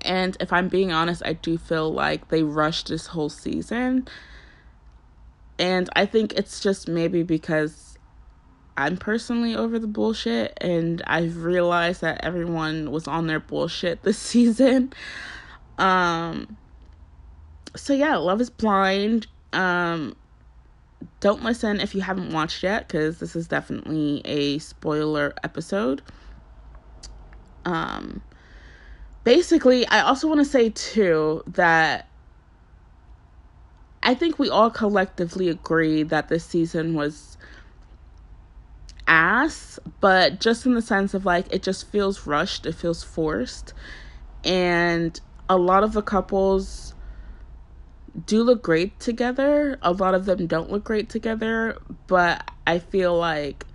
A: And if I'm being honest, I do feel like they rushed this whole season. And I think it's just maybe because I'm personally over the bullshit and I've realized that everyone was on their bullshit this [laughs] season. Um so yeah, Love is Blind. Um don't listen if you haven't watched yet cuz this is definitely a spoiler episode. Um basically, I also want to say too that I think we all collectively agree that this season was ass, but just in the sense of like it just feels rushed, it feels forced. And a lot of the couples do look great together. A lot of them don't look great together, but I feel like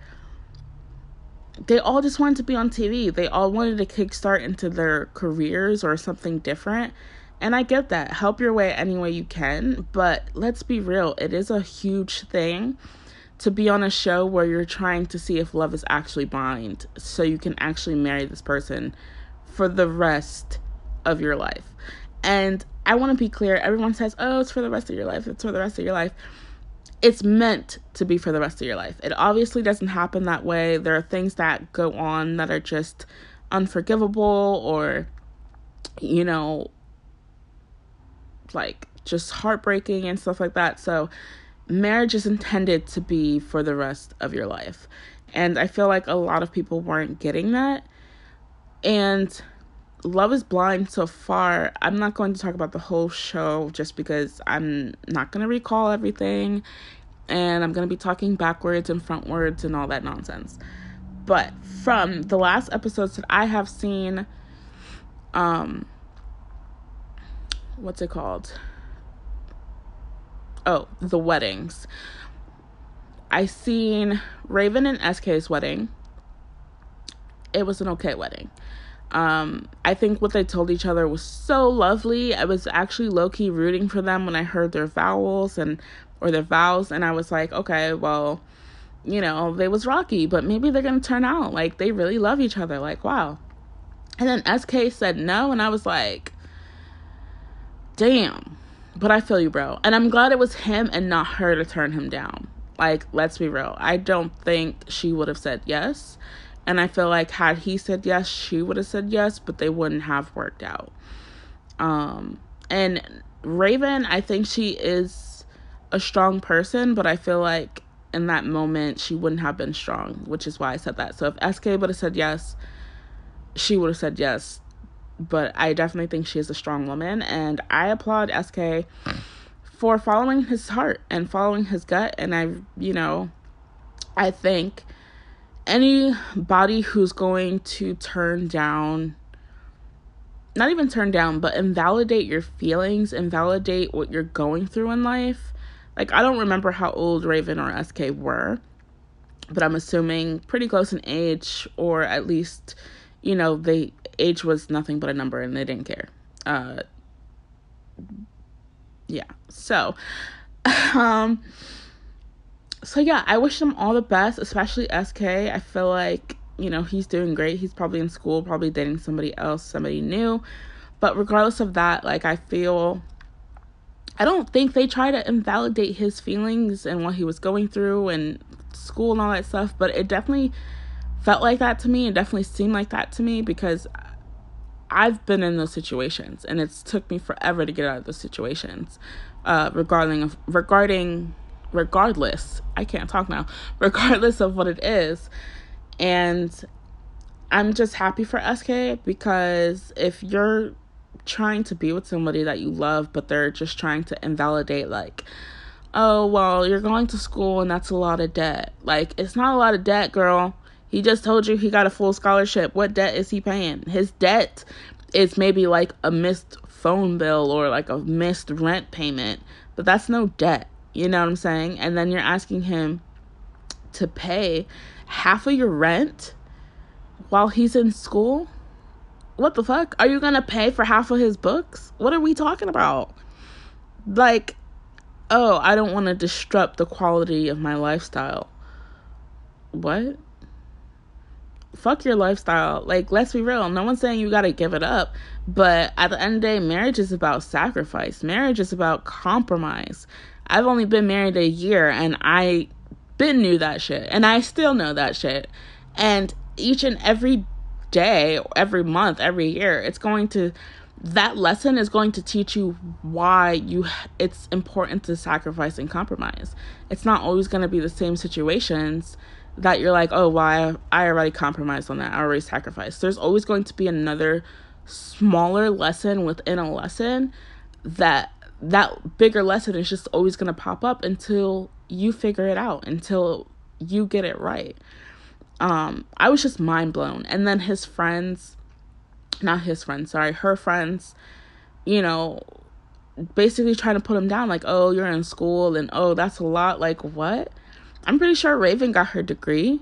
A: they all just wanted to be on TV. They all wanted to kickstart into their careers or something different. And I get that. Help your way any way you can. But let's be real, it is a huge thing to be on a show where you're trying to see if love is actually blind so you can actually marry this person for the rest of your life. And I want to be clear everyone says, oh, it's for the rest of your life, it's for the rest of your life it's meant to be for the rest of your life. It obviously doesn't happen that way. There are things that go on that are just unforgivable or, you know, like just heartbreaking and stuff like that. So, marriage is intended to be for the rest of your life. And I feel like a lot of people weren't getting that. And Love is Blind so far, I'm not going to talk about the whole show just because I'm not going to recall everything and I'm going to be talking backwards and frontwards and all that nonsense. But from the last episodes that I have seen, um, what's it called? Oh, the weddings. I seen Raven and SK's wedding. It was an okay wedding. Um, I think what they told each other was so lovely. I was actually low key rooting for them when I heard their vowels and or their vows, and I was like, okay, well, you know, they was rocky, but maybe they're gonna turn out like they really love each other. Like, wow. And then SK said no, and I was like, damn. But I feel you, bro. And I'm glad it was him and not her to turn him down. Like, let's be real. I don't think she would have said yes. And I feel like had he said yes, she would have said yes, but they wouldn't have worked out. Um and Raven, I think she is a strong person, but I feel like in that moment she wouldn't have been strong, which is why I said that. So if SK would have said yes, she would have said yes. But I definitely think she is a strong woman and I applaud SK for following his heart and following his gut and I, you know, I think anybody who's going to turn down not even turn down, but invalidate your feelings, invalidate what you're going through in life. Like, I don't remember how old Raven or SK were, but I'm assuming pretty close in age, or at least, you know, they age was nothing but a number and they didn't care. Uh, yeah. So, [laughs] um, so yeah, I wish them all the best, especially SK. I feel like, you know, he's doing great. He's probably in school, probably dating somebody else, somebody new. But regardless of that, like I feel I don't think they try to invalidate his feelings and what he was going through and school and all that stuff, but it definitely felt like that to me. It definitely seemed like that to me because I've been in those situations and it's took me forever to get out of those situations. Uh regarding regarding regardless i can't talk now [laughs] regardless of what it is. And i'm just happy for sk because if you're trying to be with somebody that you love but they're just trying to invalidate like oh well you're going to school and that's a lot of debt. Like it's not a lot of debt girl. He just told you he got a full scholarship. What debt is he paying? His debt is maybe like a missed phone bill or like a missed rent payment but that's no debt you know what I'm saying? And then you're asking him to pay half of your rent while he's in school? What the fuck? Are you going to pay for half of his books? What are we talking about? Like, oh, I don't want to disrupt the quality of my lifestyle. What? Fuck your lifestyle. Like, let's be real. No one's saying you got to give it up. But at the end of the day, marriage is about sacrifice. Marriage is about compromise. I've only been married a year and I been knew that shit and I still know that shit. And each and every day, every month, every year, it's going to that lesson is going to teach you why you it's important to sacrifice and compromise. It's not always going to be the same situations that you're like, "Oh, why well, I already compromised on that. I already sacrificed." There's always going to be another smaller lesson within a lesson that that bigger lesson is just always going to pop up until you figure it out, until you get it right. Um, I was just mind blown. And then his friends, not his friends, sorry, her friends, you know, basically trying to put him down like, oh, you're in school and oh, that's a lot. Like, what? I'm pretty sure Raven got her degree.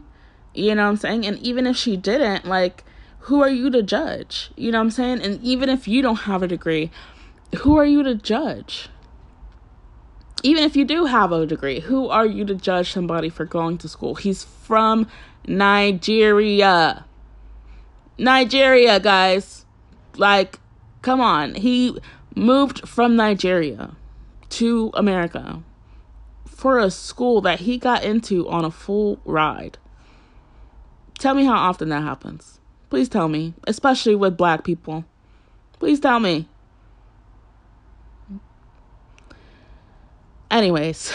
A: You know what I'm saying? And even if she didn't, like, who are you to judge? You know what I'm saying? And even if you don't have a degree, who are you to judge? Even if you do have a degree, who are you to judge somebody for going to school? He's from Nigeria. Nigeria, guys. Like, come on. He moved from Nigeria to America for a school that he got into on a full ride. Tell me how often that happens. Please tell me, especially with black people. Please tell me. Anyways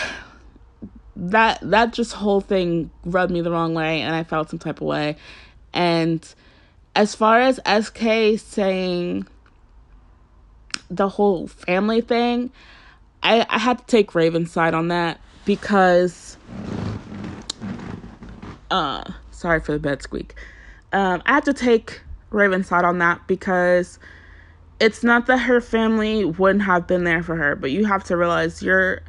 A: that that just whole thing rubbed me the wrong way and i felt some type of way. And as far as sk saying the whole family thing i i had to take raven's side on that because uh sorry for the bed squeak. Um i had to take raven's side on that because it's not that her family wouldn't have been there for her but you have to realize you're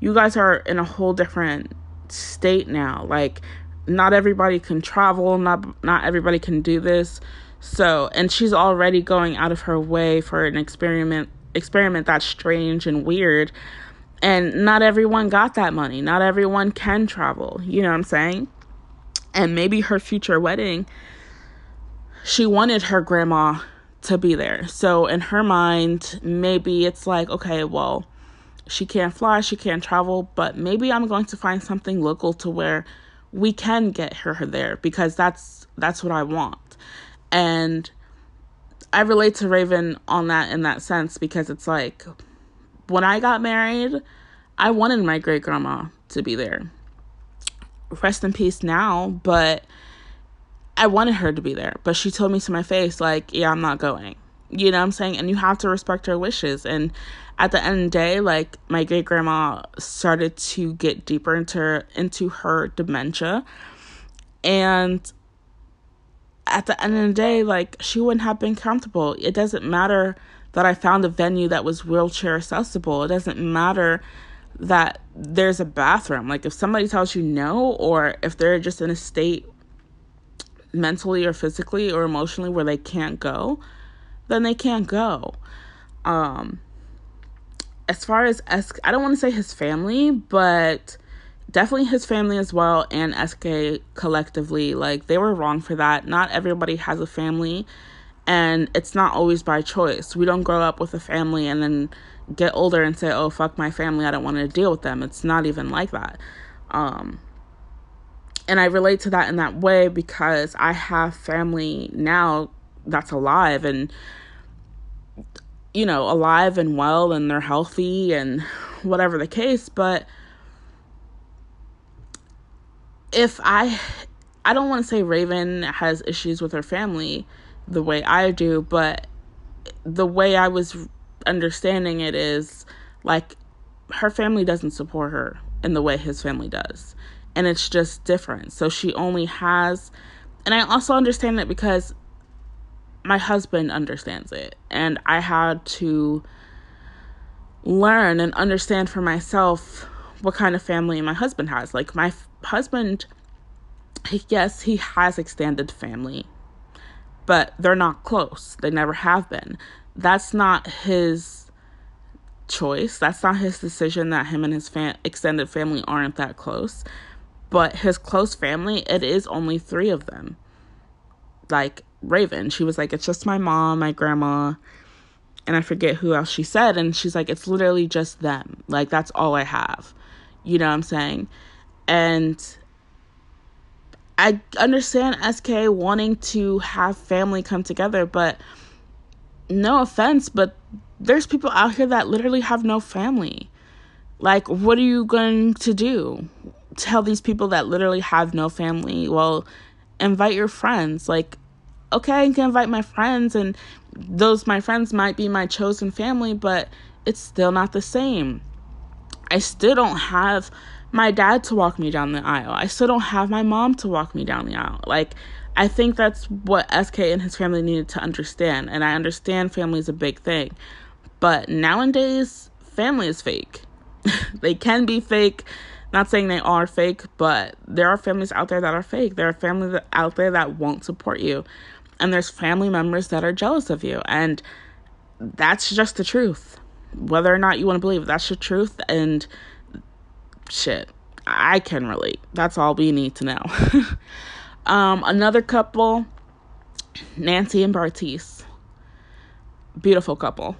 A: you guys are in a whole different state now. Like not everybody can travel, not not everybody can do this. So, and she's already going out of her way for an experiment experiment that's strange and weird. And not everyone got that money. Not everyone can travel. You know what I'm saying? And maybe her future wedding, she wanted her grandma to be there. So in her mind, maybe it's like, okay, well, she can't fly, she can't travel, but maybe I'm going to find something local to where we can get her there because that's that's what I want. And I relate to Raven on that in that sense because it's like when I got married, I wanted my great grandma to be there. Rest in peace now, but I wanted her to be there. But she told me to my face, like, yeah, I'm not going. You know what I'm saying? And you have to respect her wishes. And at the end of the day, like my great grandma started to get deeper into her, into her dementia. And at the end of the day, like she wouldn't have been comfortable. It doesn't matter that I found a venue that was wheelchair accessible. It doesn't matter that there's a bathroom. Like if somebody tells you no, or if they're just in a state mentally or physically or emotionally where they can't go, then they can't go. Um, as far as I don't want to say his family, but definitely his family as well and SK collectively. Like they were wrong for that. Not everybody has a family and it's not always by choice. We don't grow up with a family and then get older and say, "Oh, fuck my family. I don't want to deal with them." It's not even like that. Um and I relate to that in that way because I have family now that's alive and you know, alive and well and they're healthy and whatever the case, but if I I don't want to say Raven has issues with her family the way I do, but the way I was understanding it is like her family doesn't support her in the way his family does. And it's just different. So she only has and I also understand it because my husband understands it and I had to learn and understand for myself what kind of family my husband has. Like my f- husband yes, he has extended family, but they're not close. They never have been. That's not his choice. That's not his decision that him and his fam- extended family aren't that close. But his close family, it is only three of them. Like Raven, she was like, It's just my mom, my grandma, and I forget who else she said. And she's like, It's literally just them. Like, that's all I have. You know what I'm saying? And I understand SK wanting to have family come together, but no offense, but there's people out here that literally have no family. Like, what are you going to do? Tell these people that literally have no family, well, invite your friends. Like, okay, I can invite my friends, and those my friends might be my chosen family, but it's still not the same. I still don't have my dad to walk me down the aisle. I still don't have my mom to walk me down the aisle. Like, I think that's what SK and his family needed to understand. And I understand family is a big thing. But nowadays, family is fake. [laughs] they can be fake. Not saying they are fake, but there are families out there that are fake. There are families out there that won't support you. And there's family members that are jealous of you. And that's just the truth. Whether or not you want to believe, that's the truth. And shit, I can relate. That's all we need to know. [laughs] um, another couple, Nancy and Bartise. Beautiful couple.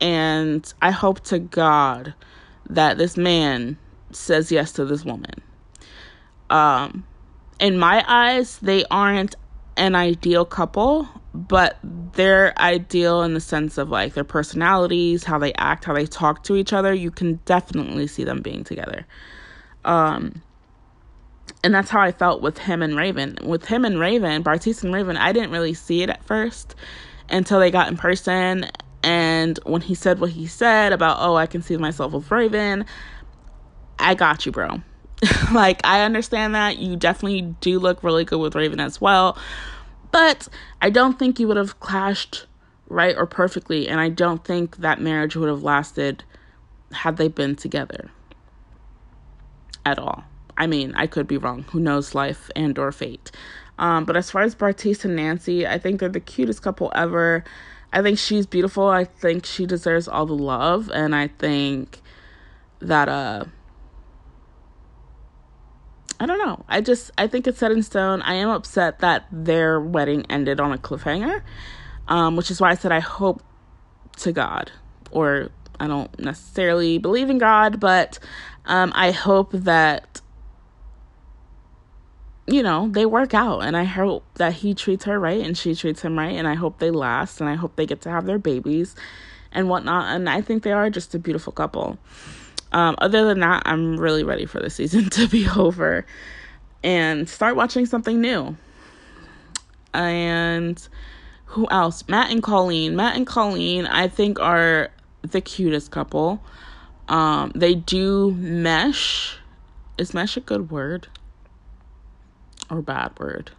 A: And I hope to God that this man says yes to this woman. Um, in my eyes, they aren't an ideal couple, but they're ideal in the sense of like their personalities, how they act, how they talk to each other. You can definitely see them being together. Um, and that's how I felt with him and Raven. With him and Raven, Bartise and Raven, I didn't really see it at first until they got in person. And when he said what he said about, oh, I can see myself with Raven, I got you, bro. [laughs] like, I understand that. You definitely do look really good with Raven as well. But I don't think you would have clashed right or perfectly. And I don't think that marriage would have lasted had they been together at all. I mean, I could be wrong. Who knows life and or fate. Um, but as far as Bartise and Nancy, I think they're the cutest couple ever. I think she's beautiful. I think she deserves all the love, and I think that uh I don't know. I just I think it's set in stone. I am upset that their wedding ended on a cliffhanger. Um, which is why I said I hope to God or I don't necessarily believe in God, but um, I hope that you know they work out, and I hope that he treats her right and she treats him right, and I hope they last, and I hope they get to have their babies and whatnot. And I think they are just a beautiful couple. Um, other than that, I'm really ready for the season [laughs] to be over and start watching something new. And who else? Matt and Colleen. Matt and Colleen, I think, are the cutest couple. Um, they do mesh. Is mesh a good word? Or bad word?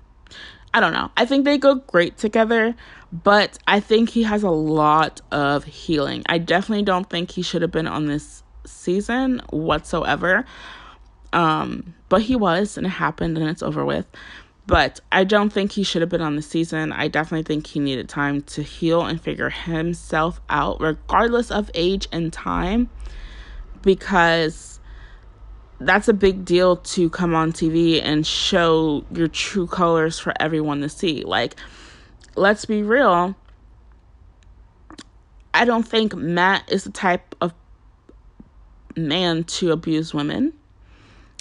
A: I don't know. I think they go great together, but I think he has a lot of healing. I definitely don't think he should have been on this season whatsoever. Um, but he was, and it happened, and it's over with. But I don't think he should have been on the season. I definitely think he needed time to heal and figure himself out, regardless of age and time, because that's a big deal to come on TV and show your true colors for everyone to see. Like, let's be real. I don't think Matt is the type of man to abuse women,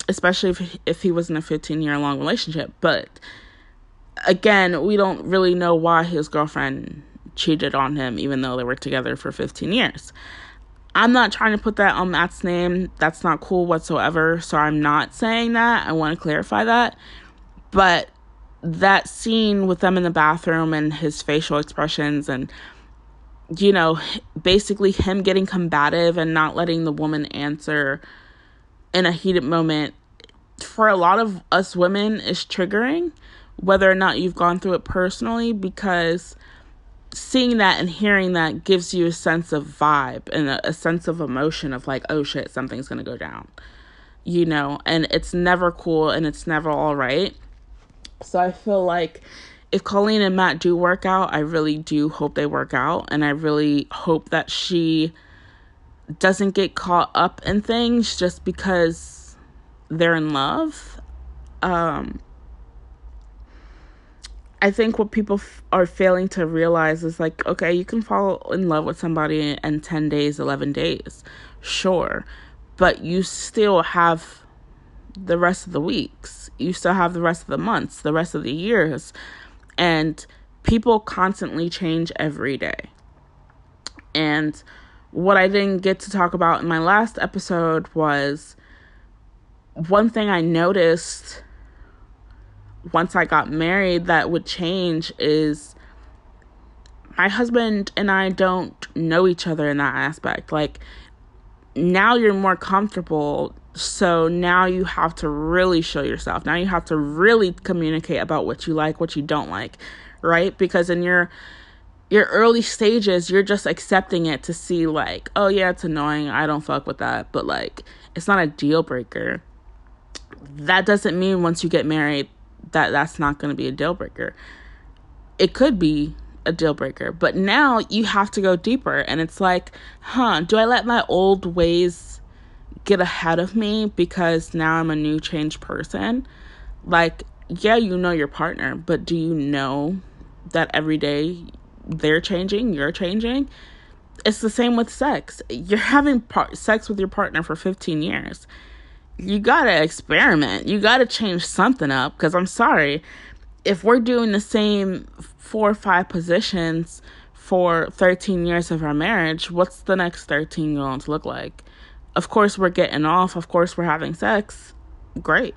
A: especially if if he was in a 15 year long relationship. But again, we don't really know why his girlfriend cheated on him, even though they were together for 15 years. I'm not trying to put that on Matt's name. That's not cool whatsoever. So I'm not saying that. I want to clarify that. But that scene with them in the bathroom and his facial expressions and you know, basically him getting combative and not letting the woman answer in a heated moment for a lot of us women is triggering, whether or not you've gone through it personally, because seeing that and hearing that gives you a sense of vibe and a, a sense of emotion of like, oh shit, something's gonna go down, you know, and it's never cool and it's never all right. So I feel like if Colleen and Matt do work out, I really do hope they work out. And I really hope that she doesn't get caught up in things just because they're in love. Um, I think what people f- are failing to realize is like, okay, you can fall in love with somebody in 10 days, 11 days, sure, but you still have the rest of the weeks, you still have the rest of the months, the rest of the years and people constantly change every day. And what I didn't get to talk about in my last episode was one thing I noticed once I got married that would change is my husband and I don't know each other in that aspect. Like, now you're more comfortable so now you have to really show yourself. Now you have to really communicate about what you like, what you don't like, right? Because in your your early stages, you're just accepting it to see like, oh yeah, it's annoying. I don't fuck with that, but like it's not a deal breaker. That doesn't mean once you get married that that's not going to be a deal breaker. It could be a deal breaker, but now you have to go deeper and it's like, huh, do I let my old ways get ahead of me because now I'm a new changed person. Like, yeah, you know your partner, but do you know that every day they're changing, you're changing? It's the same with sex. You're having par- sex with your partner for 15 years. You gotta experiment. You gotta change something up because I'm sorry. If we're doing the same four or five positions for 13 years of our marriage, what's the next 13 going to look like? Of course we're getting off, of course we're having sex. Great.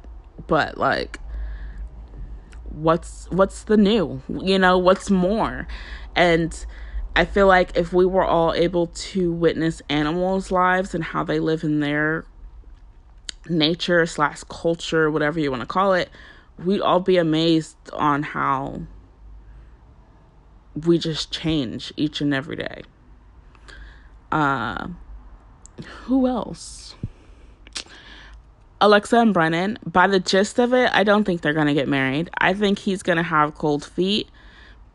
A: But like what's what's the new? You know, what's more? And I feel like if we were all able to witness animals' lives and how they live in their nature slash culture, whatever you want to call it, we'd all be amazed on how we just change each and every day. Uh, who else? Alexa and Brennon, by the gist of it, I don't think they're going to get married. I think he's going to have cold feet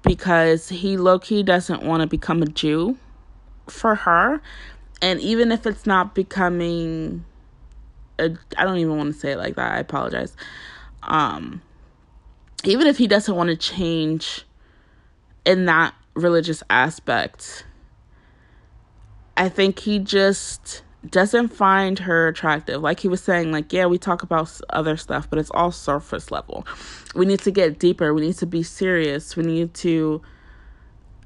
A: because he low key doesn't want to become a Jew for her. And even if it's not becoming I don't even want to say it like that. I apologize. Um even if he doesn't want to change in that religious aspect, I think he just doesn't find her attractive. Like he was saying, like, yeah, we talk about other stuff, but it's all surface level. We need to get deeper. We need to be serious. We need to,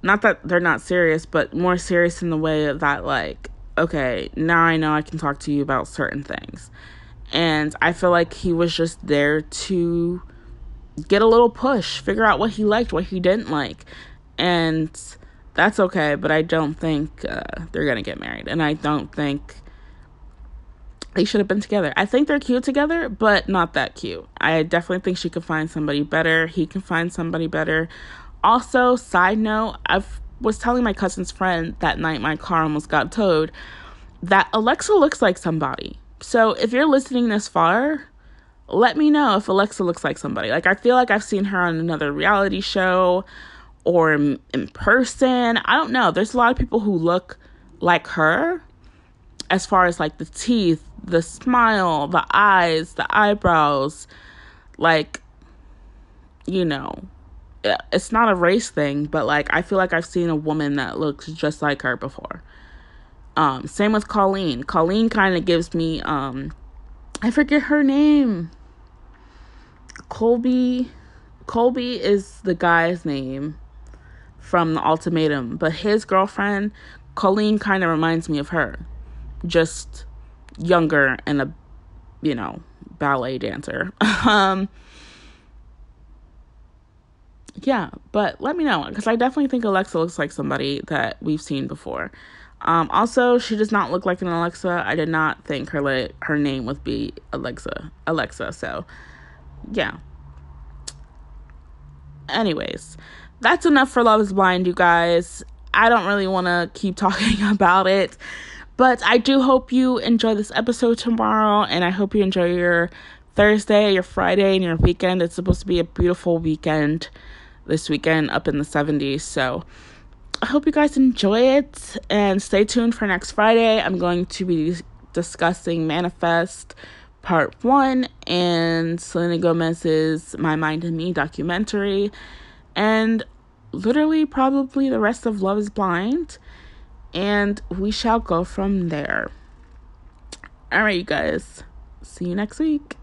A: not that they're not serious, but more serious in the way that, like, okay, now I know I can talk to you about certain things. And I feel like he was just there to get a little push, figure out what he liked, what he didn't like. And that's okay, but I don't think uh, they're to get married. And I don't think they should have been together. I think they're cute together, but not that cute. I definitely think she could find somebody better. He can find somebody better. Also, side note, I was telling my cousin's friend that night my car almost got towed that Alexa looks like somebody. So if you're listening this far, let me know if Alexa looks like somebody. Like, I feel like I've seen her on another reality show or in, in person. I don't know. There's a lot of people who look like her as far as like the teeth, the smile, the eyes, the eyebrows. Like, you know, it's not a race thing, but like, I feel like I've seen a woman that looks just like her before. Um, same with Colleen. Colleen kind of gives me, um, I forget her name. Colby. Colby is the guy's name from the ultimatum, but his girlfriend, Colleen, kind of reminds me of her. Just younger and a, you know, ballet dancer. [laughs] um, yeah, but let me know because I definitely think Alexa looks like somebody that we've seen before. Um, also, she does not look like an Alexa. I did not think her la- her name would be Alexa. Alexa. So, yeah. Anyways, that's enough for Love Is Blind, you guys. I don't really want to keep [laughs] talking about it, but I do hope you enjoy this episode tomorrow, and I hope you enjoy your Thursday, your Friday, and your weekend. It's supposed to be a beautiful weekend this weekend up in the 70s. So, I hope you guys enjoy it and stay tuned for next Friday. I'm going to be discussing Manifest Part 1 and Selena Gomez's My Mind and Me documentary and literally probably the rest of Love is Blind. And we shall go from there. All right, you guys. See you next week.